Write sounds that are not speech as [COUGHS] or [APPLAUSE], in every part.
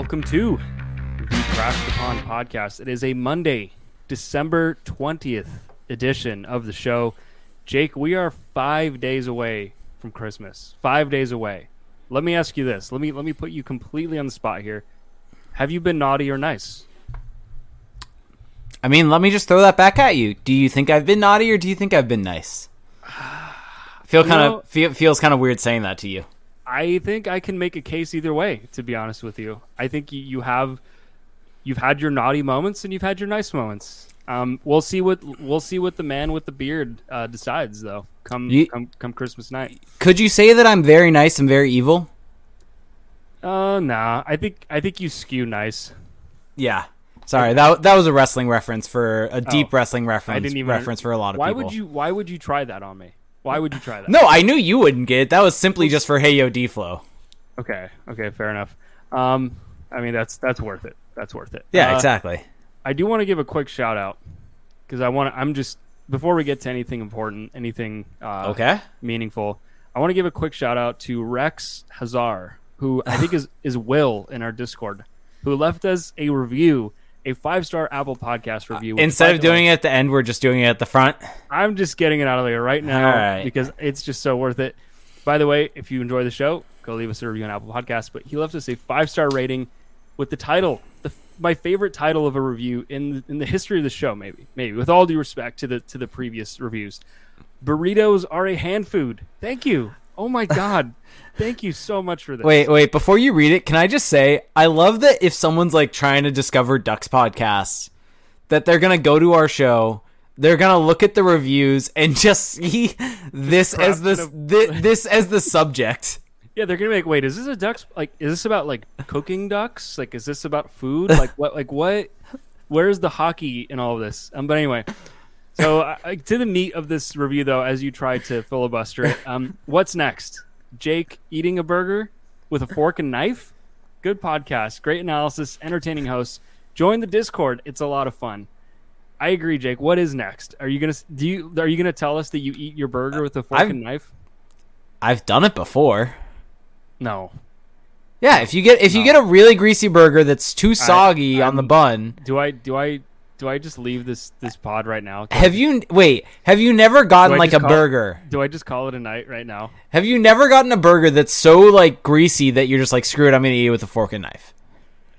welcome to the Crash the Pond podcast. It is a Monday, December 20th edition of the show. Jake, we are five days away from Christmas. Five days away. Let me ask you this. Let me let me put you completely on the spot here. Have you been naughty or nice? I mean, let me just throw that back at you. Do you think I've been naughty or do you think I've been nice? [SIGHS] Feel kind of feel, feels kind of weird saying that to you. I think I can make a case either way. To be honest with you, I think you, have you've had your naughty moments and you've had your nice moments. Um, we'll see what we'll see what the man with the beard uh, decides though. Come You- come come Christmas night. Could you say that I'm very nice and very evil? Uh, nah. I think I think you skew nice. Yeah. Sorry, that that was a wrestling reference for a deep wrestling reference I didn't even- reference for a lot of Why people. would you Why would you try that on me? Why would you try that? No, I knew you wouldn't get it. That was simply just for Hey Yo D Flow. Okay. Okay. Fair enough. Um, I mean that's that's worth it. That's worth it. Yeah, Uh, exactly. I do want to give a quick shout out because I want to. I'm just before we get to anything important, anything uh, Okay. meaningful. I want to give a quick shout out to Rex Hazar, who I think [LAUGHS] is is Will in our Discord, who left us a review, a five star Apple Podcast uh, review. which, Instead of doing it at the end, we're just doing it at the front. I'm just getting it out of the way right now right. because it's just so worth it. By the way, if you enjoy the show, go leave us a review on Apple Podcasts. But he left us a five star rating with the title, the, my favorite title of a review in in the history of the show. Maybe, maybe with all due respect to the to the previous reviews, burritos are a hand food. Thank you. Oh my god, thank you so much for this. Wait, wait, before you read it, can I just say I love that if someone's like trying to discover Ducks podcasts, that they're gonna go to our show, they're gonna look at the reviews and [LAUGHS] just see this as the crafted thi- this as the subject. Yeah, they're gonna be like, wait, is this a ducks? Like, is this about like cooking ducks? Like, is this about food? [LAUGHS] Like, what? Like, what? Where's the hockey in all of this? Um, but anyway, so uh, to the meat of this review, though, as you try to filibuster it, um, [LAUGHS] what's next? Jake eating a burger with a fork and knife. Good podcast, great analysis, entertaining hosts. Join the Discord; it's a lot of fun. I agree, Jake. What is next? Are you gonna do you are you gonna tell us that you eat your burger with a fork I've- and knife? I've done it before. No. Yeah, if you get if you get a really greasy burger that's too soggy on the bun, Do I do I do I just leave this this pod right now? have you wait, have you never gotten like a call- burger? Do I just call it a night right now? Have you never gotten a burger that's so like greasy that you're just like screw it, I'm gonna eat it with a fork and knife?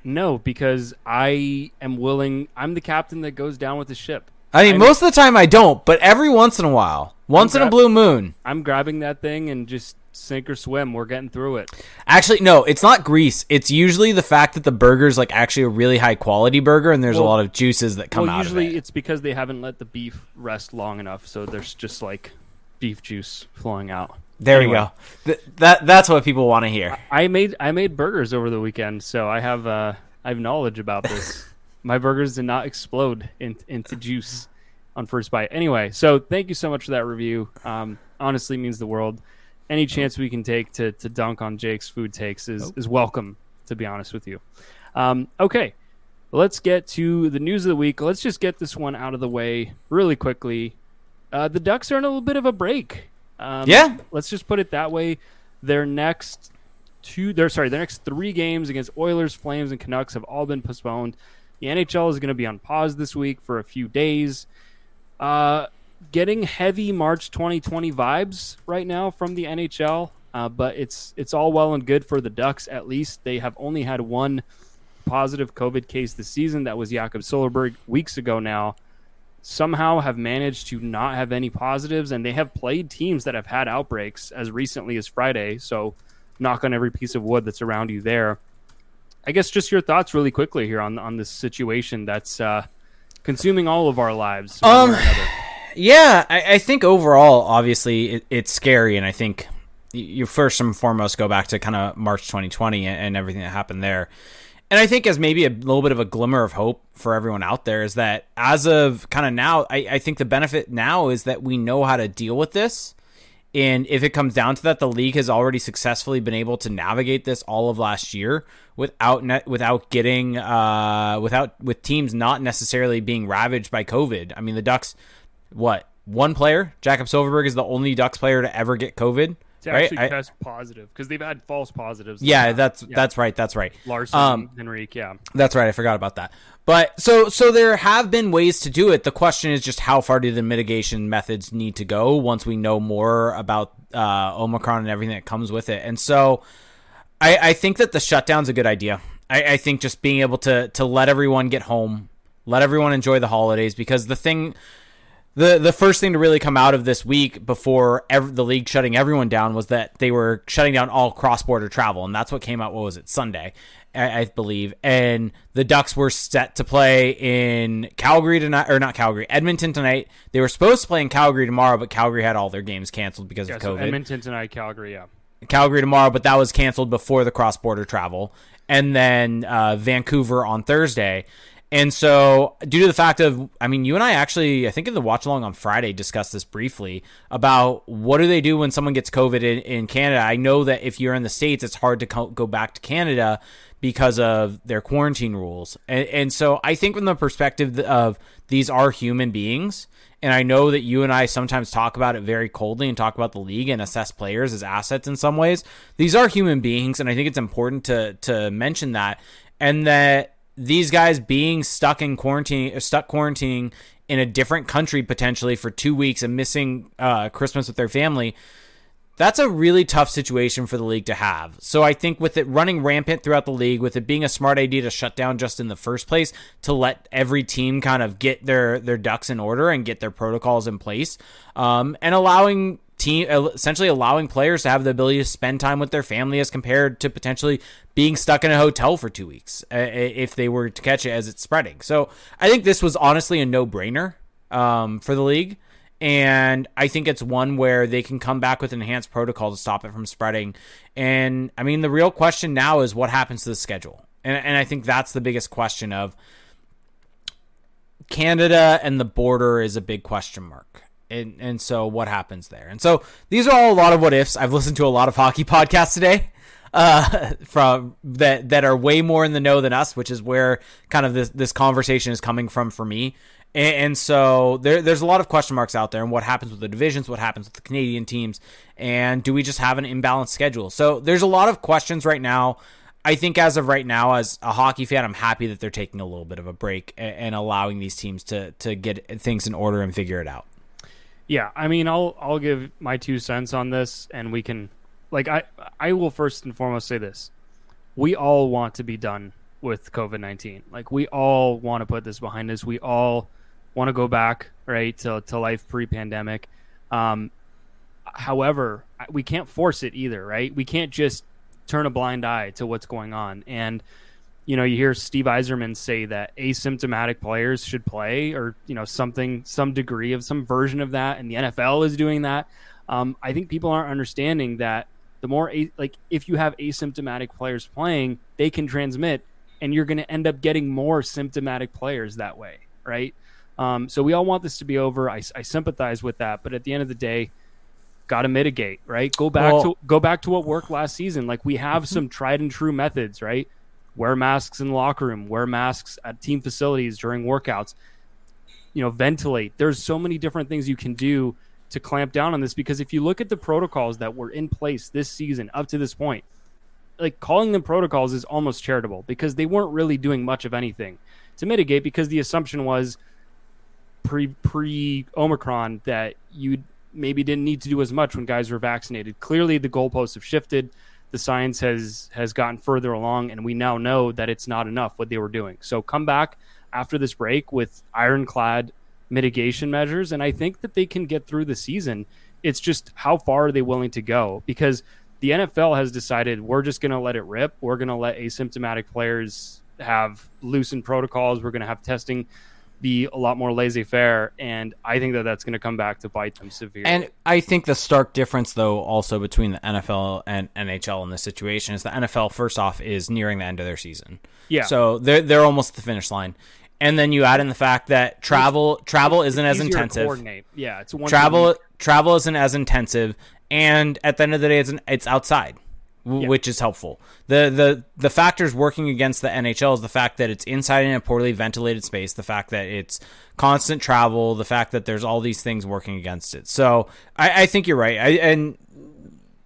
No, because I am willing. I'm the captain that goes down with the ship. I mean, I'm- most of the time I don't, but every once in a while, once in a blue moon. I'm grabbing that thing and just sink or swim. We're getting through it. Actually, no, it's not grease. It's usually the fact that the burger's like actually a really high quality burger, and there's a lot of juices that come well, out usually of it. it's because they haven't let the beef rest long enough, so there's just like beef juice flowing out. There Anyway. we go. Th- that that's what people want to hear. I made I made burgers over the weekend, so I have uh, I have knowledge about this. [LAUGHS] My burgers did not explode in, into juice on first bite. Anyway, so thank you so much for that review. Um, honestly, means the world. Any chance we can take to, to dunk on Jake's food takes is, is welcome. To be honest with you. Um, okay, let's get to the news of the week. Let's just get this one out of the way really quickly. Uh, the Ducks are in a little bit of a break. Um, Yeah. let's just put it that way. Their next two, their sorry, their next three games against Oilers, Flames, and Canucks have all been postponed. The NHL is going to be on pause this week for a few days. Uh, getting heavy March 2020 vibes right now from the NHL, uh, but it's it's all well and good for the Ducks. At least they have only had one positive COVID case this season. That was Jakob Silfverberg weeks ago now. Somehow have managed to not have any positives, and they have played teams that have had outbreaks as recently as Friday. So, knock on every piece of wood that's around you there. I guess just your thoughts really quickly here on on this situation that's uh, consuming all of our lives. Um. Yeah, I, I think overall, obviously, it, it's scary, and I think you first and foremost go back to kind of March 2020 and, everything that happened there. And I think as maybe a little bit of a glimmer of hope for everyone out there is that as of kind of now, I, I think the benefit now is that we know how to deal with this. And if it comes down to that, the league has already successfully been able to navigate this all of last year without ne- without getting uh, without with teams not necessarily being ravaged by COVID. I mean, the Ducks, what one player, Jacob Silfverberg, is the only Ducks player to ever get COVID right? actually test positive because they've had false positives. yeah, Uh, that's yeah. that's right. That's right. Larsson, um, Henrique. Yeah, That's right. I forgot about that. But so so there have been ways to do it. The question is just how far do the mitigation methods need to go once we know more about uh, Omicron and everything that comes with it. And so I, I think that the shutdown's a good idea. I, I think just being able to to let everyone get home, let everyone enjoy the holidays, because the thing the the first thing to really come out of this week before ev- the league shutting everyone down was that they were shutting down all cross border travel, and that's what came out. What was it Sunday, I, I believe, and the Ducks were set to play in Calgary tonight, or not Calgary, Edmonton tonight. They were supposed to play in Calgary tomorrow, but Calgary had all their games canceled because yeah. of So COVID. Edmonton tonight, Calgary. Yeah, Calgary tomorrow, but that was canceled before the cross border travel, and then uh, Vancouver on Thursday. And so, due to the fact of, I mean, you and I actually, I think in the watch along on Friday, discussed this briefly about what do they do when someone gets COVID in, in Canada. I know that if you're in the States, it's hard to co- go back to Canada because of their quarantine rules. And, and so, I think from the perspective of these are human beings, and I know that you and I sometimes talk about it very coldly and talk about the league and assess players as assets in some ways. These are human beings, and I think it's important to to mention that and that these guys being stuck in quarantine, stuck quarantining in a different country potentially for two weeks and missing uh, Christmas with their family. That's a really tough situation for the league to have. So I think with it running rampant throughout the league, with it being a smart idea to shut down just in the first place, to let every team kind of get their their ducks in order and get their protocols in place, um, and allowing team essentially allowing players to have the ability to spend time with their family as compared to potentially being stuck in a hotel for two weeks uh, if they were to catch it as it's spreading. So I think this was honestly a no brainer um, for the league. And I think it's one where they can come back with an enhanced protocol to stop it from spreading. And I mean, the real question now is what happens to the schedule. And, and I think that's the biggest question of Canada and the border is a big question mark. And, and so what happens there? And so these are all a lot of what ifs. I've listened to a lot of hockey [LAUGHS] podcasts today uh, from that that are way more in the know than us, which is where kind of this this conversation is coming from for me. And, and so there, there's a lot of question marks out there, and what happens with the divisions, what happens with the Canadian teams, and do we just have an imbalanced schedule? So there's a lot of questions right now. I think as of right now, as a hockey fan, I'm happy that they're taking a little bit of a break and, and allowing these teams to to get things in order and figure it out. Yeah, I mean, I'll I'll give my two cents on this, and we can, like, I I will first and foremost say this: we all want to be done with COVID nineteen. Like, we all want to put this behind us. We all want to go back right to to life pre pandemic. Um, however, we can't force it either, right? We can't just turn a blind eye to what's going on and you know, you hear Steve Yzerman say that asymptomatic players should play, or you know, something, some degree of some version of that, and the NFL is doing that. Um, I think people aren't understanding that the more a- like if you have asymptomatic players playing, they can transmit, and you're going to end up getting more symptomatic players that way, right? Um, so we all want this to be over. I, I sympathize with that, but at the end of the day, got to mitigate, right? Go back Well- to go back to what worked last season. Like we have some tried and true methods, right? Wear masks in the locker room, wear masks at team facilities during workouts, you know, ventilate. There's so many different things you can do to clamp down on this because if you look at the protocols that were in place this season up to this point, like calling them protocols is almost charitable because they weren't really doing much of anything to mitigate because the assumption was pre pre Omicron that you maybe didn't need to do as much when guys were vaccinated. Clearly the goalposts have shifted the science has has gotten further along and we now know that it's not enough what they were doing. So come back after this break with ironclad mitigation measures and i think that they can get through the season. It's just how far are they willing to go? Because the nfl has decided we're just going to let it rip. We're going to let asymptomatic players have loosened protocols. We're going to have testing be a lot more laissez-faire and i think that that's going to come back to bite them severely. And I think the stark difference, though, also between the NFL and NHL in this situation is the NFL, first off, is nearing the end of their season. yeah. So they're they're almost at the finish line, and then you add in the fact that travel travel isn't as intensive. yeah it's one Travel travel isn't as intensive, and at the end of the day, it's an, it's outside, w- Yeah. which is helpful. The the the factors working against the NHL is the fact that it's inside in a poorly ventilated space, the fact that it's constant travel, the fact that there's all these things working against it. So I, I think you're right. I, and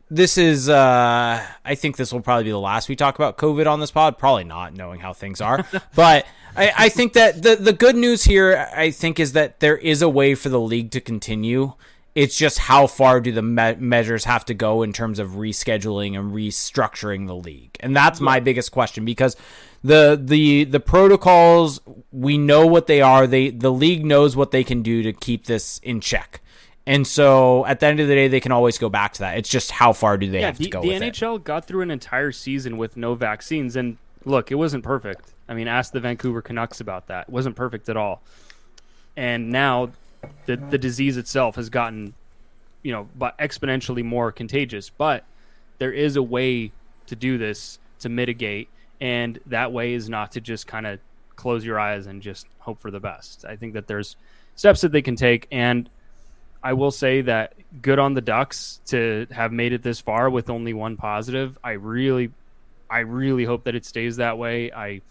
this is uh I think this will probably be the last we talk about COVID on this pod. Probably not, knowing how things are. [LAUGHS] but I, I think that the the good news here, I think, is that there is a way for the league to continue. It's just how far do the me- measures have to go in terms of rescheduling and restructuring the league, and that's my biggest question because the the the protocols we know what they are. They the league knows what they can do to keep this in check. And so at the end of the day, they can always go back to that. It's just how far do they yeah, have the, to go the with it. NHL got through an entire season with no vaccines, and look, it wasn't perfect. I mean, ask the Vancouver Canucks about that. It wasn't perfect at all. And now, the the disease itself has gotten, you know, but exponentially more contagious. But there is a way to do this to mitigate, and that way is not to just kind of close your eyes and just hope for the best. I think that there's steps that they can take, and I will say that good on the Ducks to have made it this far with only one positive. I really, I really hope that it stays that way. I,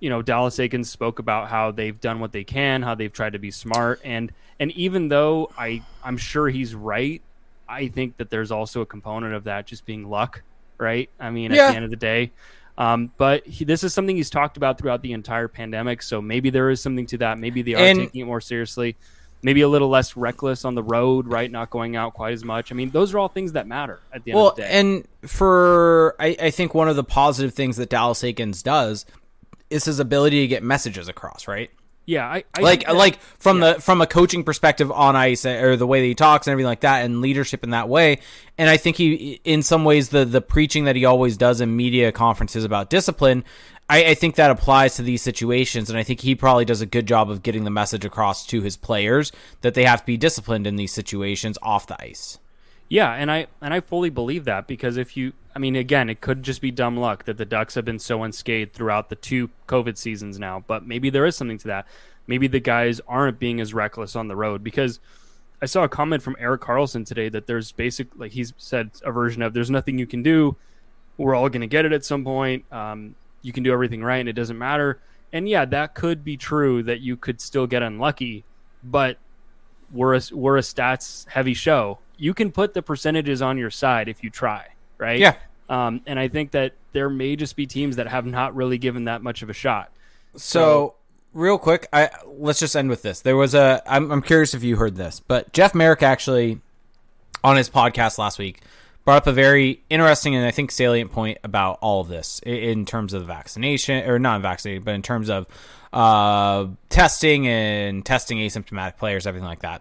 you know, Dallas Eakins spoke about how they've done what they can, how they've tried to be smart, and and even though I I'm sure he's right, I think that there's also a component of that just being luck, right? I mean, at the end of the day. Um, but he, this is something he's talked about throughout the entire pandemic, so maybe there is something to that. Maybe they are And- taking it more seriously maybe a little less reckless on the road, right? Not going out quite as much. I mean, those are all things that matter at the end well, of the day. and for I, I think one of the positive things that Dallas Eakins does is his ability to get messages across, right? yeah, I, I like like from the from a coaching perspective on ice uh, or the way that he talks and everything like that and leadership in that way. And i think he in some ways the the preaching that he always does in media conferences about discipline I, I think that applies to these situations. And i think he probably does a good job of getting the message across to his players that they have to be disciplined in these situations off the ice. Yeah, and I and I fully believe that because if you, I mean, again, it could just be dumb luck that the Ducks have been so unscathed throughout the two COVID seasons now. But maybe there is something to that. Maybe the guys aren't being as reckless on the road because I saw a comment from Erik Karlsson today that there's basic, like he's said a version of, "There's nothing you can do. We're all going to get it at some point. Um, you can do everything right, and it doesn't matter." And yeah, that could be true that you could still get unlucky, but we're a, we're a stats heavy show. You can put the percentages on your side if you try, right? Yeah. Um, and I think that there may just be teams that have not really given that much of a shot. So, real quick, I let's just end with this. There was a. I'm, I'm curious if you heard this, but Jeff Marek actually on his podcast last week brought up a very interesting and I think salient point about all of this in terms of the vaccination or not vaccinated, but in terms of uh, testing and testing asymptomatic players, everything like that.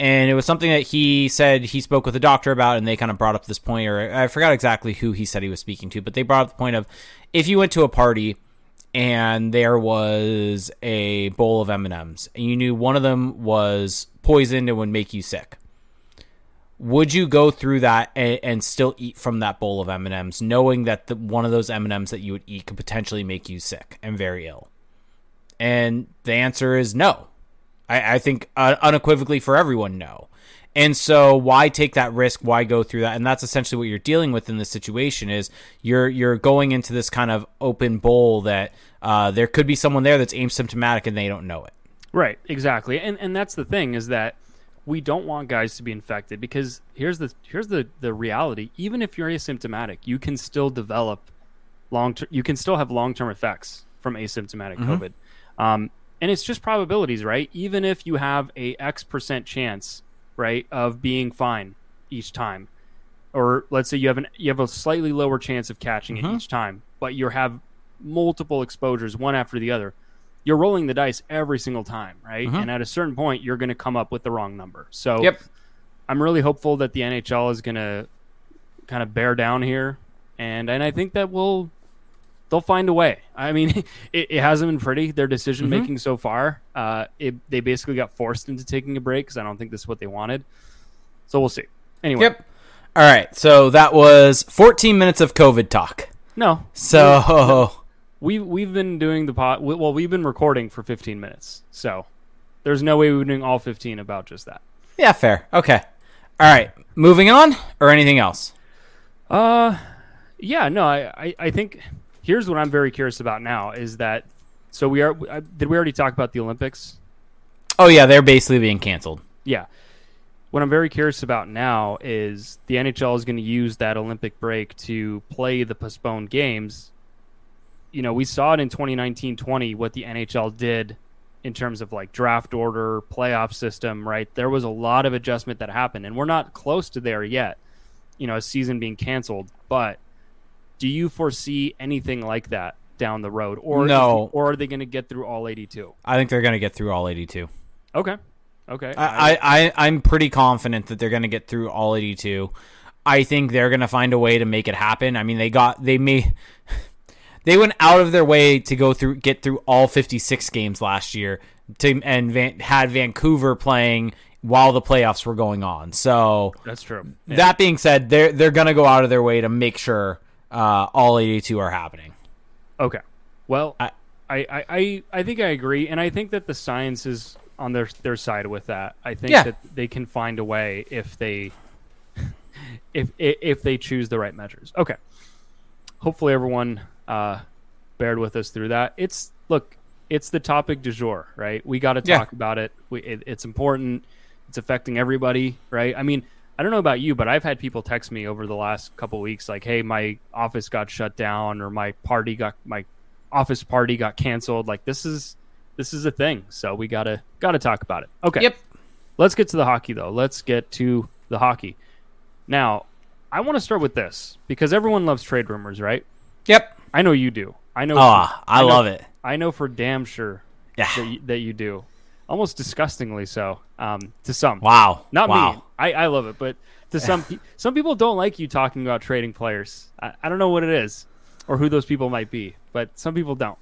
And it was something that he said he spoke with a doctor about, and they kind of brought up this point, or I forgot exactly who he said he was speaking to, but they brought up the point of if you went to a party and there was a bowl of M&Ms and you knew one of them was poisoned and would make you sick would you go through that and, and still eat from that bowl of M&Ms knowing that the, one of those M&Ms that you would eat could potentially make you sick and very ill? And the answer is no I, I think uh, unequivocally for everyone no and so why take that risk? Why go through that? And that's essentially what you're dealing with in this situation is you're you're going into this kind of open bowl that uh, there could be someone there that's asymptomatic and they don't know it. Right, exactly. And and that's the thing is that we don't want guys to be infected because here's the here's the the reality. Even if you're asymptomatic, you can still develop long term. You can still have long term effects from asymptomatic COVID. Um, and it's just probabilities, right? Even if you have a X percent chance, right, of being fine each time, or let's say you have an you have a slightly lower chance of catching it mm-hmm. each time, but you have multiple exposures one after the other you're rolling the dice every single time, right? Mm-hmm. And at a certain point, you're going to come up with the wrong number. So Yep. I'm really hopeful that the NHL is going to kind of bear down here, and and I think that we'll they'll find a way. I mean, [LAUGHS] it, it hasn't been pretty their decision making so far. Uh, it, they basically got forced into taking a break because I don't think this is what they wanted. So we'll see. Anyway, Yep. All right. So that was 14 minutes of COVID talk. no, So we [LAUGHS] we've been doing the pot. Well, we've been recording for 15 minutes, so there's no way we're doing all 15 about just that. yeah, fair. Okay. All right. Moving on or anything else? Uh, yeah, no, I, I, I think here's what I'm very curious about now is that so we are uh, did we already talk about the Olympics? Oh yeah, they're basically being canceled. Yeah. what I'm very curious about now is the NHL is going to use that Olympic break to play the postponed games. You know, we saw it in 2019-20 what the NHL did in terms of like draft order, playoff system, right? There was a lot of adjustment that happened and we're not close to there yet. You know, a season being canceled, but do you foresee anything like that down the road or No. is- or are they going to get through all 82? I think they're going to get through all 82. Okay. Okay. I, I, I I'm pretty confident that they're going to get through all 82. I think they're going to find a way to make it happen. I mean, they got they may [LAUGHS] they went out of their way to go through get through all 56 games last year to and Van, had Vancouver playing while the playoffs were going on. So that's true. Yeah. that being said, they're they're going to go out of their way to make sure uh, all 82 are happening. Okay. Well, I- I, I, I, think I agree, and I think that the science is on their their side with that. I think Yeah. that they can find a way if they [LAUGHS] if if if they choose the right measures. Okay. Hopefully, everyone uh, bared with us through that. It's look, it's the topic du jour, right? We got to Yeah. talk about it. We, it. It's important. It's affecting everybody, right? I mean. I don't know about you, but I've had people text me over the last couple weeks like, "Hey, my office got shut down or my party got my office party got canceled." Like this is this is a thing. So we got to got to talk about it. Okay. Yep. Let's get to the hockey though. Let's get to the hockey. Now, I want to start with this because everyone loves trade rumors, right? Yep. I know you do. I know Ah, I know- love it. I know for damn sure Yeah. that you, that you do. Almost disgustingly so. Um, to some. Wow. Not wow. me. I, I love it, but to some [LAUGHS] some people don't like you talking about trading players. I, I don't know what it is or who those people might be, but some people don't.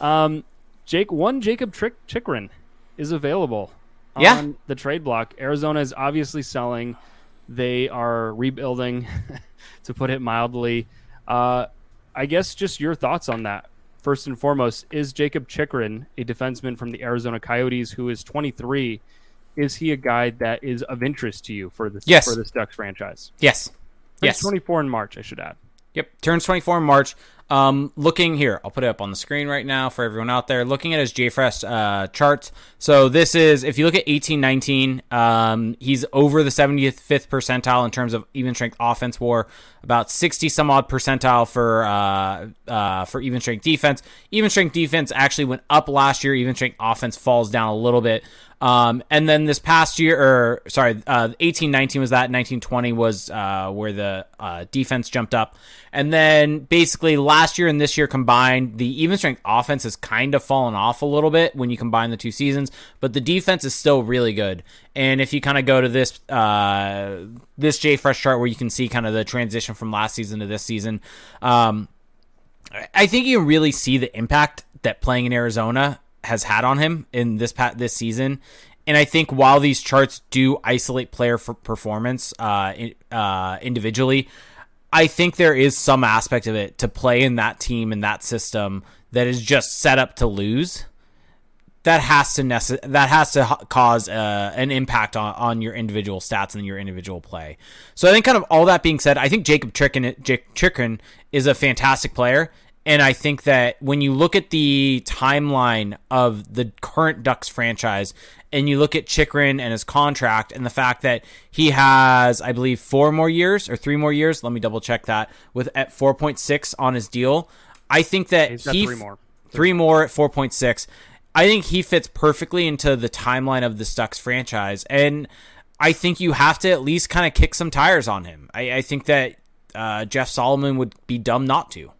Um, Jake, one Jacob Trick Chychrun is available on Yeah. the trade block. Arizona is obviously selling. They are rebuilding, [LAUGHS] to put it mildly. Uh, I guess just your thoughts on that. First and foremost, is Jacob Chychrun a defenseman from the Arizona Coyotes who is 23? Is he a guy that is of interest to you for this Yes. for this Ducks franchise? Yes. He's Yes. 24 in March, I should add. Yep, turns 24 in March. Um, looking here, I'll put it up on the screen right now for everyone out there. Looking at his JFresh uh, charts. So this is, if you look at 1819, um, he's over the 75th percentile in terms of even strength offense war, about 60 some odd percentile for uh, uh, for even strength defense. Even strength defense actually went up last year. Even strength offense falls down a little bit. Um, and then this past year, or sorry, uh, eighteen nineteen was that. Nineteen twenty was uh, where the uh, defense jumped up, and then basically last year and this year combined, the even strength offense has kind of fallen off a little bit when you combine the two seasons, but the defense is still really good. And if you kind of go to this uh, this J Fresh chart where you can see kind of the transition from last season to this season, um, I think you really see the impact that playing in Arizona has had on him in this pat this season. And I think while these charts do isolate player for performance uh, uh, individually, I think there is some aspect of it to play in that team and that system that is just set up to lose. That has to nece- that has to ha- cause uh, an impact on, on your individual stats and your individual play. So I think, kind of all that being said, I think Jacob Chicken Jake Chychrun is a fantastic player, and I think that when you look at the timeline of the current Ducks franchise, and you look at Chychrun and his contract, and the fact that he has, I believe, four more years or three more years. Let me double check that with at four point six on his deal. I think that he three more. three more at 4.6 i think he fits perfectly into the timeline of the Ducks franchise and i think you have to at least kind of kick some tires on him i, I think that uh, jeff solomon would be dumb not to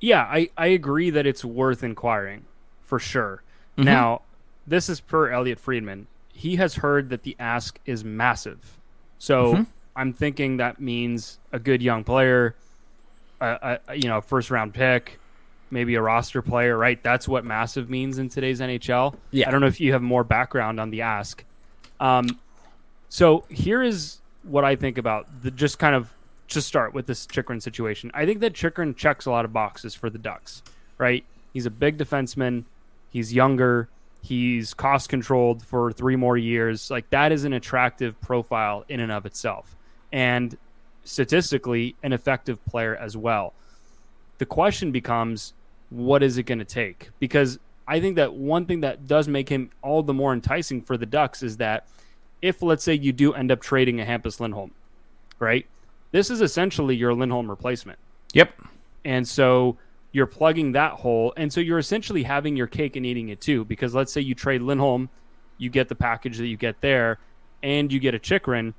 Yeah, I, I agree that it's worth inquiring for sure. Mm-hmm. Now, this is per Elliot Friedman. He has heard that the ask is massive. So Mm-hmm. I'm thinking that means a good young player, a, a you know, first round pick, maybe a roster player, right? That's what massive means in today's NHL. Yeah. I don't know if you have more background on the ask. Um, so here is what I think about the just kind of to start with this Chychrun situation. I think that Chychrun checks a lot of boxes for the Ducks, right? He's a big defenseman. He's younger. He's cost controlled for three more years. Like that is an attractive profile in and of itself, and statistically an effective player as well. The question becomes, what is it going to take? Because I think that one thing that does make him all the more enticing for the Ducks is that if let's say you do end up trading a Hampus Lindholm, right? This is essentially your Lindholm replacement. Yep. And so you're plugging that hole. And so you're essentially having your cake and eating it too. Because let's say you trade Lindholm, you get the package that you get there, and you get a Chychrun.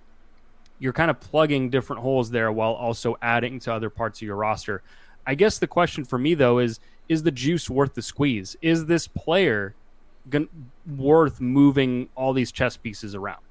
You're kind of plugging different holes there while also adding to other parts of your roster. I guess the question for me though is is the juice worth the squeeze? Is this player gon- worth moving all these chess pieces around?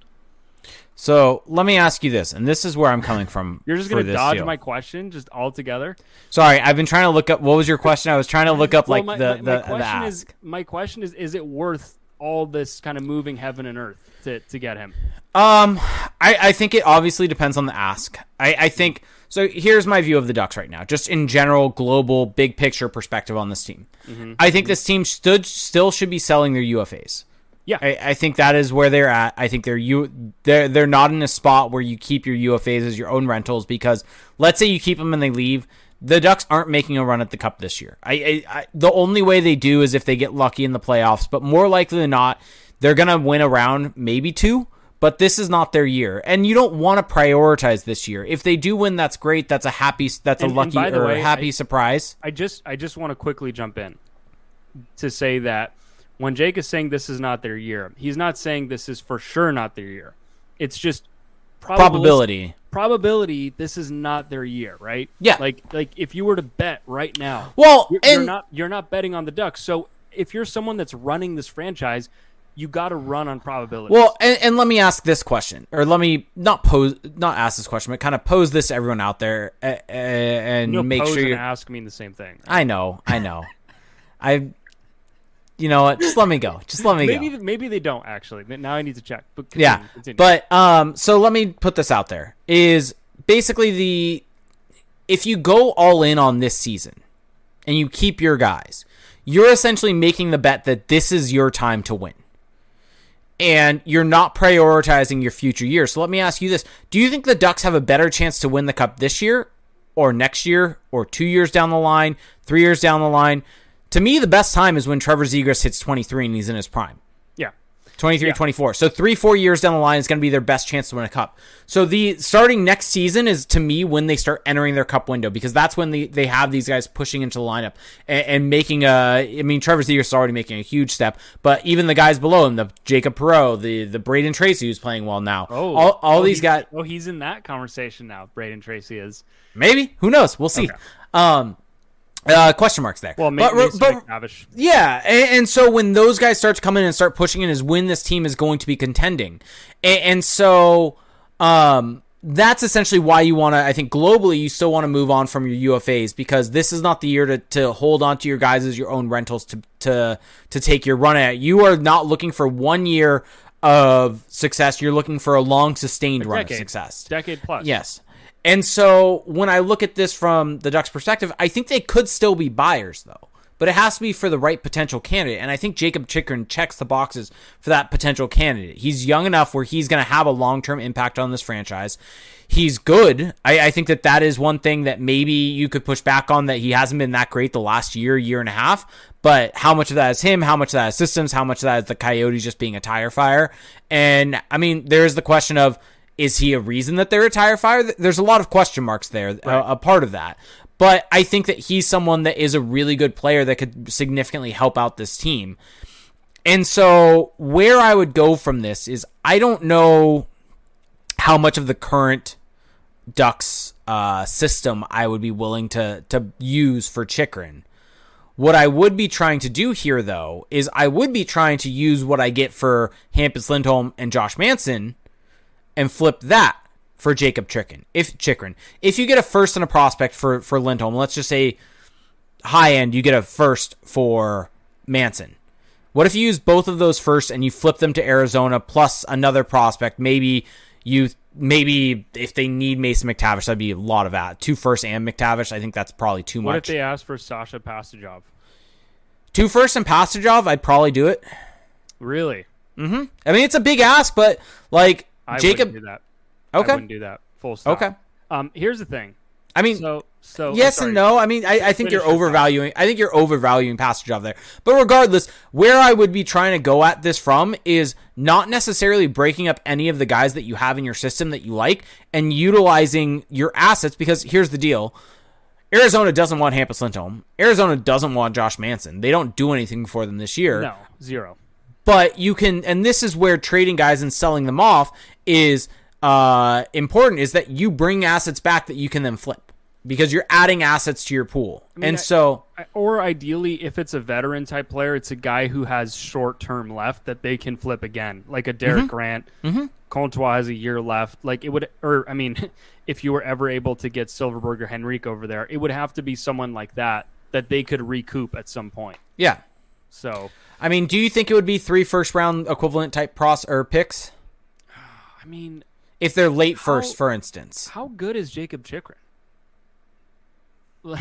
So let me ask you this, and this is where I'm coming from. [LAUGHS] You're just going to dodge deal. my question just altogether. Sorry, I've been trying to look up. What was your question? I was trying to look up like my, the my, the, my the question ask. is my question is is it worth all this kind of moving heaven and earth to, to get him? Um, I, I think it obviously depends on the ask. I, I think so. Here's my view of the Ducks right now, just in general, global, big picture perspective on this team. Mm-hmm. I think this team stood still should be selling their UFAs. Yeah. I, I think that is where they're at. I think they're you they're they're not in a spot where you keep your UFAs as your own rentals because let's say you keep them and they leave. The Ducks aren't making a run at the cup this year. I, I, I the only way they do is if they get lucky in the playoffs, but more likely than not, they're gonna win a round, maybe two. But this is not their year, and you don't want to prioritize this year. If they do win, that's great. That's a happy. That's And- a lucky or way, happy surprise. I just I just want to quickly jump in to say that when Jake is saying this is not their year, he's not saying this is for sure not their year. It's just Probability. Probability this is not their year, right? Yeah. Like like if you were to bet right now, Well, you're, and you're not you're not betting on the Ducks. So if you're someone that's running this franchise, you got to run on probability. Well, and, and let me ask this question, or let me not pose, not ask this question, but kind of pose this to everyone out there, and know, make sure and you. ask me the same thing. I know, I know, [LAUGHS] I. You know what? Just let me go. Just let me Maybe go. maybe they don't actually. Now I need to check. But continue, Yeah, continue. but um, so let me put this out there: is basically the if you go all in on this season and you keep your guys, you're essentially making the bet that this is your time to win. And you're not prioritizing your future years. So let me ask you this. Do you think the Ducks have a better chance to win the cup this year or next year or 2 years down the line, 3 years down the line? To me, the best time is when Trevor Zegras hits 23 and he's in his prime. yeah. 23 Yeah. 24 so three four years down the line is going to be their best chance to win a cup so the starting next season is to me when they start entering their cup window because that's when they, they have these guys pushing into the lineup and, and making a i mean trevor Zegras is already making a huge step but even the guys below him the jacob Perreault the the Brayden Tracey who's playing well now Oh, all, all oh, these he's- guys Oh, he's in that conversation now. Brayden Tracey is. maybe who knows we'll see Okay. um uh question marks there Well, but, Mason but McTavish. Yeah, and, and so when those guys start to come in and start pushing in, is when this team is going to be contending, and, and so um, that's essentially why you want to. I think globally, you still want to move on from your UFAs because this is not the year to, to hold on to your guys as your own rentals to to to take your run at. You are not looking for one year of success. You're looking for a long sustained run of success. Decade plus. Yes. And so when I look at this from the Ducks' perspective, I think they could still be buyers, though. But it has to be for the right potential candidate. And I think Jacob Chychrun checks the boxes for that potential candidate. He's young enough where he's going to have a long term impact on this franchise. He's good. I, I think that that is one thing that maybe you could push back on that he hasn't been that great the last year, year and a half. But how much of that is him? How much of that is systems? How much of that is the Coyotes just being a tire fire? And I mean, there's the question of is he a reason that they're a tire fire? There's a lot of question marks there, a, a part of that. But I think that he's someone that is a really good player that could significantly help out this team. And so where I would go from this is I don't know how much of the current Ducks uh, system I would be willing to to use for Chychrun. What I would be trying to do here, though, is I would be trying to use what I get for Hampus Lindholm and Josh Manson and flip that for Jacob Chychrun. If Chychrun, if you get a first and a prospect for for Lindholm, let's just say high end, you get a first for Manson. What if you use both of those first and you flip them to Arizona plus another prospect? Maybe you maybe if they need Mason McTavish, that'd be a lot of that. Two first and McTavish, I think that's probably too much. What if they ask for Sasha Pastujov? Two first and Pastujov, I'd probably do it. Really? Mm-hmm. I mean, it's a big ask, but like I Jacob. do that. Okay. I wouldn't do that. Full stop. Okay. Um, here's the thing. I mean, So so yes and no. I mean, I, I think you're Finish your thought. overvaluing. I think you're overvaluing Passage there. But regardless, where I would be trying to go at this from is not necessarily breaking up any of the guys that you have in your system that you like and utilizing your assets. Because here's the deal: Arizona doesn't want Hampus Lindholm. Arizona doesn't want Josh Manson. They don't do anything for them this year No, zero. But you can and this is where trading guys and selling them off is uh important is that you bring assets back that you can then flip because you're adding assets to your pool mean, and I- so I- Or ideally, if it's a veteran type player, it's a guy who has short term left that they can flip again, like a Derek Grant. Mm-hmm. Comtois has a year left. Like it would, or I mean, [LAUGHS] if you were ever able to get Silfverberg or Henrique over there, it would have to be someone like that that they could recoup at some point. yeah So, i mean do you think it would be three first round equivalent type pros or picks [SIGHS] I mean, if they're late first for instance how good is Jacob Chychrun?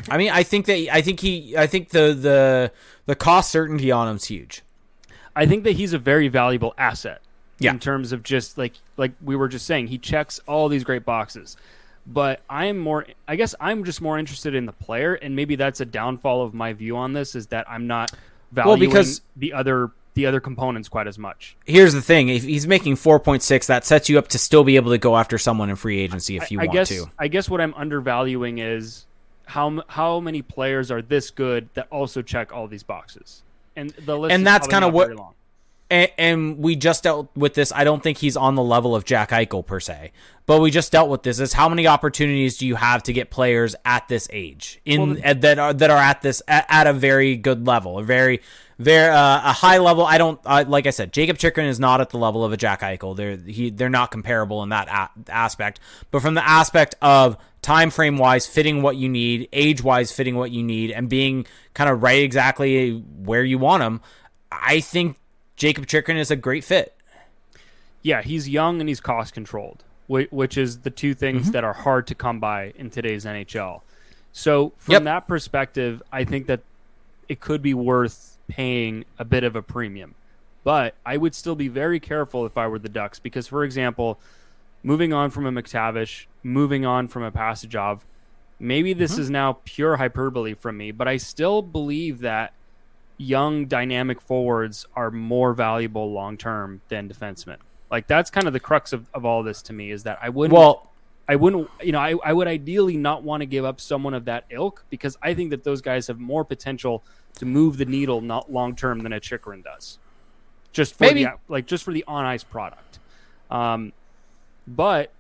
i mean i think that i think he i think the the the cost certainty on him's huge I think that he's a very valuable asset Yeah. in terms of just like like we were just saying, he checks all these great boxes. But I am more I guess I'm just more interested in the player and maybe that's a downfall of my view on this is that I'm not valuing because- the other the other components quite as much. here's the thing if he's making 4.6 that sets you up to still be able to go after someone in free agency if you I want guess to I guess what I'm undervaluing is how how many players are this good that also check all these boxes. And the list And is that's kinda what- very long. And, and we just dealt with this. I don't think he's on the level of Jack Eichel per se, but we just dealt with this. Is how many opportunities do you have to get players at this age in Well, uh, that are that are at this at, at a very good level, a very very uh, a high level. I don't uh, like I said, Jacob Chychrun is not at the level of a Jack Eichel. They're he they're not comparable in that a- aspect. But from the aspect of time frame wise, fitting what you need, age wise, fitting what you need, and being kind of right exactly where you want them, I think Jacob Chychrun is a great fit. yeah, he's young and he's cost controlled, which, is the two things Mm-hmm. that are hard to come by in today's NHL. So from Yep. that perspective, I think that it could be worth paying a bit of a premium. But I would still be very careful if I were the Ducks because, for example, moving on from a McTavish, moving on from a Pastujov, maybe this Mm-hmm. is now pure hyperbole from me, but I still believe that young dynamic forwards are more valuable long term than defensemen. Like that's kind of the crux of, of all this to me is that I wouldn't Well, I wouldn't you know, I, I would ideally not want to give up someone of that ilk because I think that those guys have more potential to move the needle not long term than a Chychrun does. Just for Maybe. the like just for the on ice product. Um but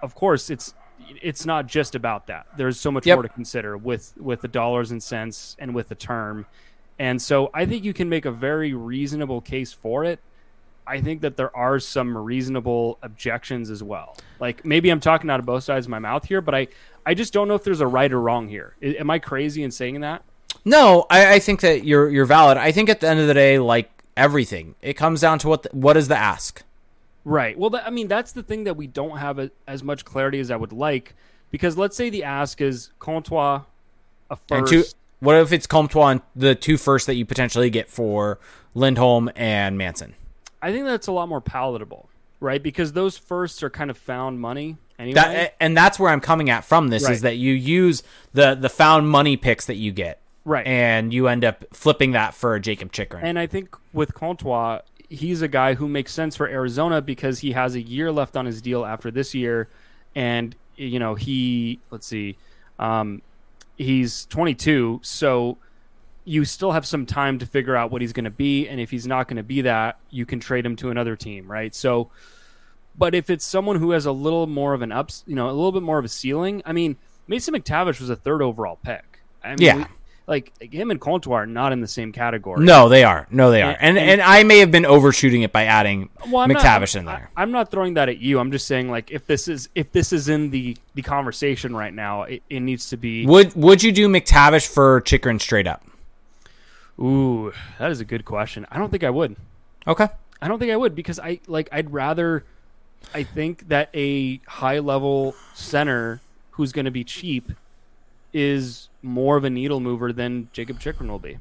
of course it's it's not just about that. There's so much Yep. more to consider with with the dollars and cents and with the term. And so I think you can make a very reasonable case for it. I think that there are some reasonable objections as well. Like maybe I'm talking out of both sides of my mouth here, but I I just don't know if there's a right or wrong here. Am I crazy in saying that? no, I, I think that you're you're valid. I think at the end of the day, like everything, it comes down to what the, what is the ask. Right. Well, that, I mean, that's the thing that we don't have a, as much clarity as I would like, because let's say the ask is Comtois, a first. And two, what if it's Comtois and the two first that you potentially get for Lindholm and Manson? I think that's a lot more palatable, right? Because those firsts are kind of found money anyway. That, and that's where I'm coming at from this Right. is that you use the the found money picks that you get, right. and you end up flipping that for a Jacob Chychrun. And I think with Comtois, he's a guy who makes sense for Arizona because he has a year left on his deal after this year, and you know he let's see, um, he's 22, so you still have some time to figure out what he's going to be, and if he's not going to be that, you can trade him to another team, right? So, but if it's someone who has a little more of an ups, you know, a little bit more of a ceiling, I mean, Mason McTavish was a third overall pick. I mean, Yeah. Like him and Comtois are not in the same category. no, they are. No, they are. And And- and, I may have been overshooting it by adding Well, I'm not- McTavish in there. I, am not throwing that at you. I'm just saying, like, if this is if this is in the the conversation right now, it, it needs to be. Would would you do McTavish for Chychrun straight up? Ooh, that is a good question. I don't think I would. Okay. I don't think I would because I like. I'd rather. I think that a high level center who's going to be cheap is more of a needle mover than Jacob Chychrun will be.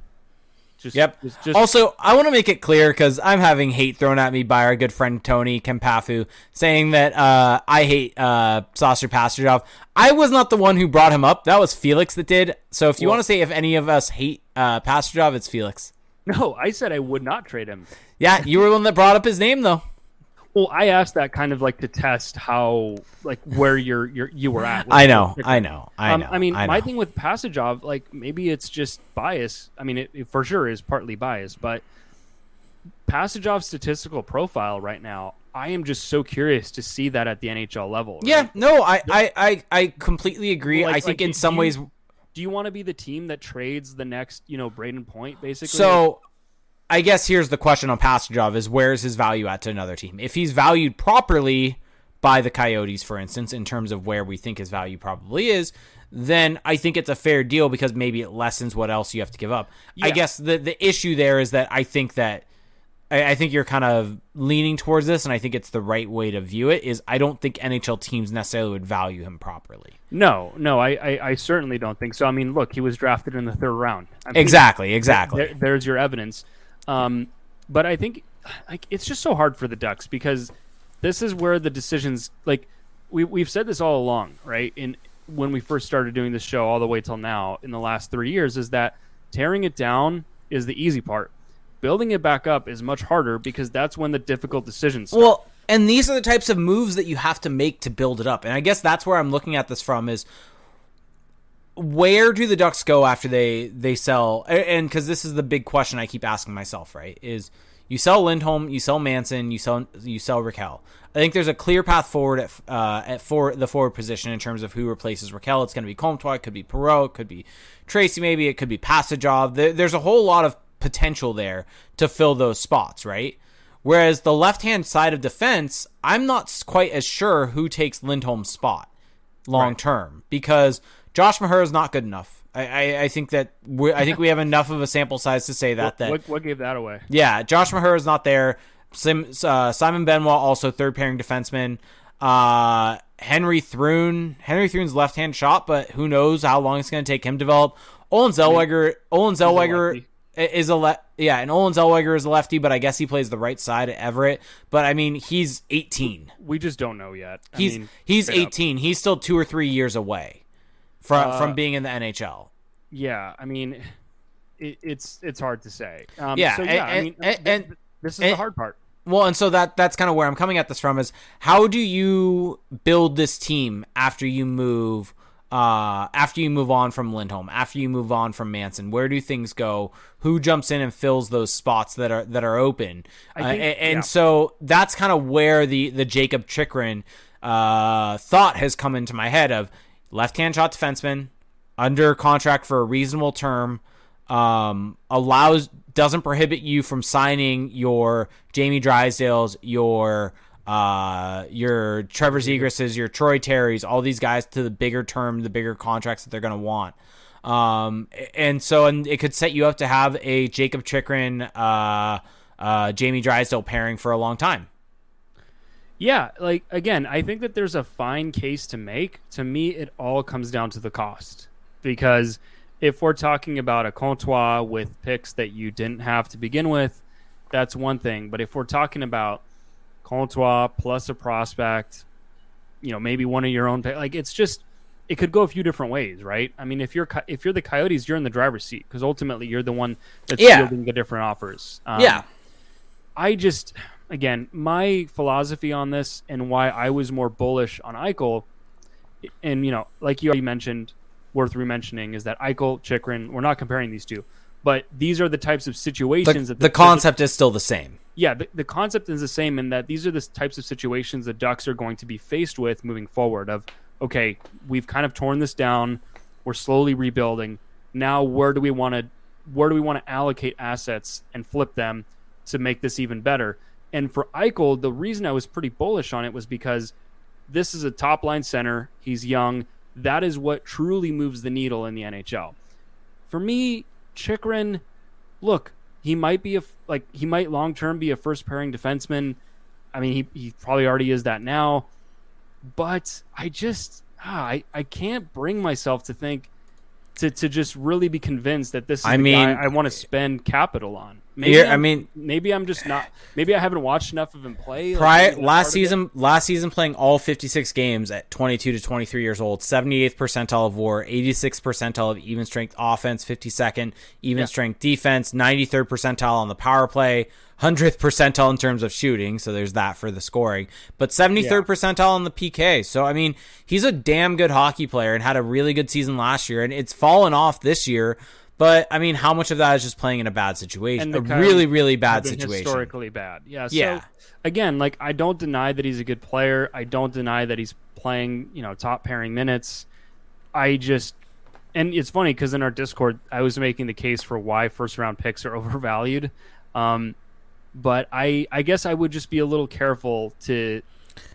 Just, Yep. Just, just, Also, I want to make it clear because I'm having hate thrown at me by our good friend Tony Kempafu saying that uh, I hate uh, Sasha Pastujov. I was not the one who brought him up. That was Felix that did. So if you want to say if any of us hate uh, Pastujov, it's Felix. no, I said I would not trade him. Yeah, you were the one that brought up his name though. Well, I asked that kind of like to test how like where you're you're you were at. I know, I know, I Um, know. I mean, I my thing with Pastujov, like maybe it's just bias. I mean, it, it for sure is partly bias, but Pastujov's statistical profile right now, I am just so curious to see that at the NHL level. Yeah, no, I, I, I, I completely agree. Like- I think like, in some you- ways, Do you want to be the team that trades the next, you know, Brayden Point, basically? So, I guess here's the question on Pastujov: is where's his value at to another team? If he's valued properly by the Coyotes, for instance, in terms of where we think his value probably is, then I think it's a fair deal because maybe it lessens what else you have to give up. I guess the the issue there is that I think that. I I think you're kind of leaning towards this, and I think it's the right way to view it. Is I don't think NHL teams necessarily would value him properly. no, no, I, I, I certainly don't think so. I mean, look, he was drafted in the third round. I mean, Exactly, exactly. There, there's your evidence. Um, but I think like it's just so hard for the Ducks because this is where the decisions like we we've said this all along, right? In when we first started doing this show all the way till now in the last 3 years is that tearing it down is the easy part. Building it back up is much harder because that's when the difficult decisions start. Well, and these are the types of moves that you have to make to build it up. And I guess that's where I'm looking at this from is where do the Ducks go after they they sell? And because this is the big question I keep asking myself, right? Is you sell Lindholm, you sell Manson, you sell you sell Rakell. I think there's a clear path forward at uh, at for the forward position in terms of who replaces Rakell. It's going to be Comtois, it could be Perreault, it could be Tracey, maybe it could be Pastujov. There, there's a whole lot of potential there to fill those spots, right? Whereas the left hand side of defense, I'm not quite as sure who takes Lindholm's spot long term because Josh Mahura is not good enough. I, I, I think that we I think we have enough of a sample size to say that what, that what, what gave that away? yeah, Josh Mahura is not there. Sim, uh, Simon Benoit also third pairing defenseman. Uh, Henry Thrun, Henry Thrun's left hand shot, but who knows how long it's going to take him to develop. Olen Zellweger, Olen Zellweger is a le- yeah, and Olen Zellweger is a lefty, but I guess he plays the right side at Everett. But I mean, he's 18. We just don't know yet. I He's mean, he's straight up. 18. He's still two or three years away from Uh, from being in the NHL. Yeah, I mean, it, it's it's hard to say. Um, Yeah, so and- yeah, I and- mean, and- and- this is and- the hard part. Well, and so that that's kind of where I'm coming at this from is how do you build this team after you move uh after you move on from Lindholm, after you move on from Manson? Where do things go? Who jumps in and fills those spots that are that are open? I Uh, think- a- and yeah. so that's kind of where the the Jacob Chychrun uh thought has come into my head of left-hand shot defenseman under contract for a reasonable term um, allows doesn't prohibit you from signing your Jamie Drysdales, your uh, your Trevor Zegrases, your Troy Terrys, all these guys to the bigger term, the bigger contracts that they're going to want. Um, and so, and it could set you up to have a Jacob Chychrun, uh, uh, Jamie Drysdale pairing for a long time. Yeah, like again, I think that there's a fine case to make. To me, it all comes down to the cost because if we're talking about a Comtois with picks that you didn't have to begin with, that's one thing. But if we're talking about Comtois plus a prospect, you know, maybe one of your own, like it's just it could go a few different ways, right? I mean, if you're if you're the Coyotes, you're in the driver's seat because ultimately you're the one that's Yeah. fielding the different offers. Um, yeah, I just, again, my philosophy on this and why I was more bullish on Eichel, and you know, like you already mentioned, worth re-mentioning is that Eichel, Chychrun, we're not comparing these two, but these are the types of the, situations that the concept is still the same. yeah, the, the concept is the same in that these are the types of situations the Ducks are going to be faced with moving forward. Of okay, we've kind of torn this down, we're slowly rebuilding. Now, where do we want to where do we want to allocate assets and flip them to make this even better? And for Eichel, the reason I was pretty bullish on it was because this is a top line center. He's young. That is what truly moves the needle in the NHL. For me, Chychrun, look, he might be a like he might long term be a first pairing defenseman. I mean, he, he probably already is that now, but I just ah, I I can't bring myself to think to, to just really be convinced that this is I mean- I want to spend capital on. Maybe Yeah, I mean- maybe I'm just not. Maybe I haven't watched enough of him play. like, Prior maybe that's part last season, last season playing all 56 games at 22 to 23 years old, 78th percentile of WAR, 86th percentile of even strength offense, 52nd even Yeah. strength defense, 93rd percentile on the power play, 100th percentile in terms of shooting. So there's that for the scoring, but 73rd percentile on the PK. So I mean, he's a damn good hockey player and had a really good season last year, and it's fallen off this year. But I mean, how much of that is just playing in a bad situation, a really, really bad situation? Historically bad. Yeah. So Yeah. again, like I don't deny that he's a good player. I don't deny that he's playing, you know, top pairing minutes. I just and it's funny because in our Discord, I was making the case for why first round picks are [LAUGHS] overvalued. Um, but I I guess I would just be a little careful to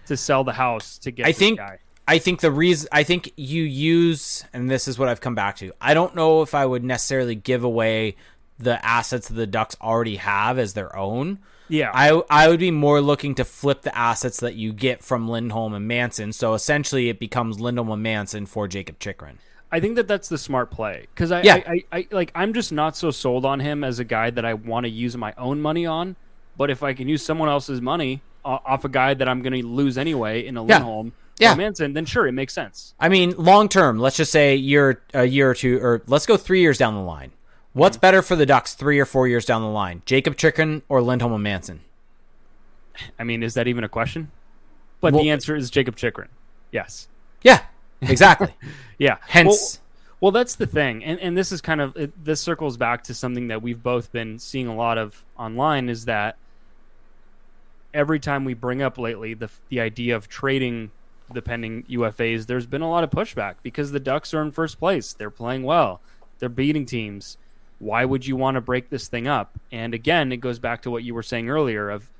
to sell the house to get I this think guy. I think the reason I think you use and this is what I've come back to. I don't know if I would necessarily give away the assets that the Ducks already have as their own. Yeah. I I would be more looking to flip the assets that you get from Lindholm and Manson. So essentially, it becomes Lindholm and Manson for Jacob Chychrun. I think that that's the smart play because I, Yeah. I, I, I like I'm just not so sold on him as a guy that I want to use my own money on. But if I can use someone else's money off a guy that I'm going to lose anyway in a Yeah. Lindholm Yeah. Manson, then sure, it makes sense. I mean, long term, let's just say year a year or two, or let's go three years down the line. What's mm-hmm. better for the Ducks three or four years down the line? Jacob Chychrun or Lindholm and Manson? I mean, is that even a question? But Well- the answer is Jacob Chychrun. Yes. Yeah, exactly. [LAUGHS] Yeah. Hence, Well, well, that's the thing, and and this is kind of it, this circles back to something that we've both been seeing a lot of online is that every time we bring up lately the the idea of trading the pending UFAs, there's been a lot of pushback because the Ducks are in first place, they're playing well, they're beating teams. Why would you want to break this thing up? And again, it goes back to what you were saying earlier of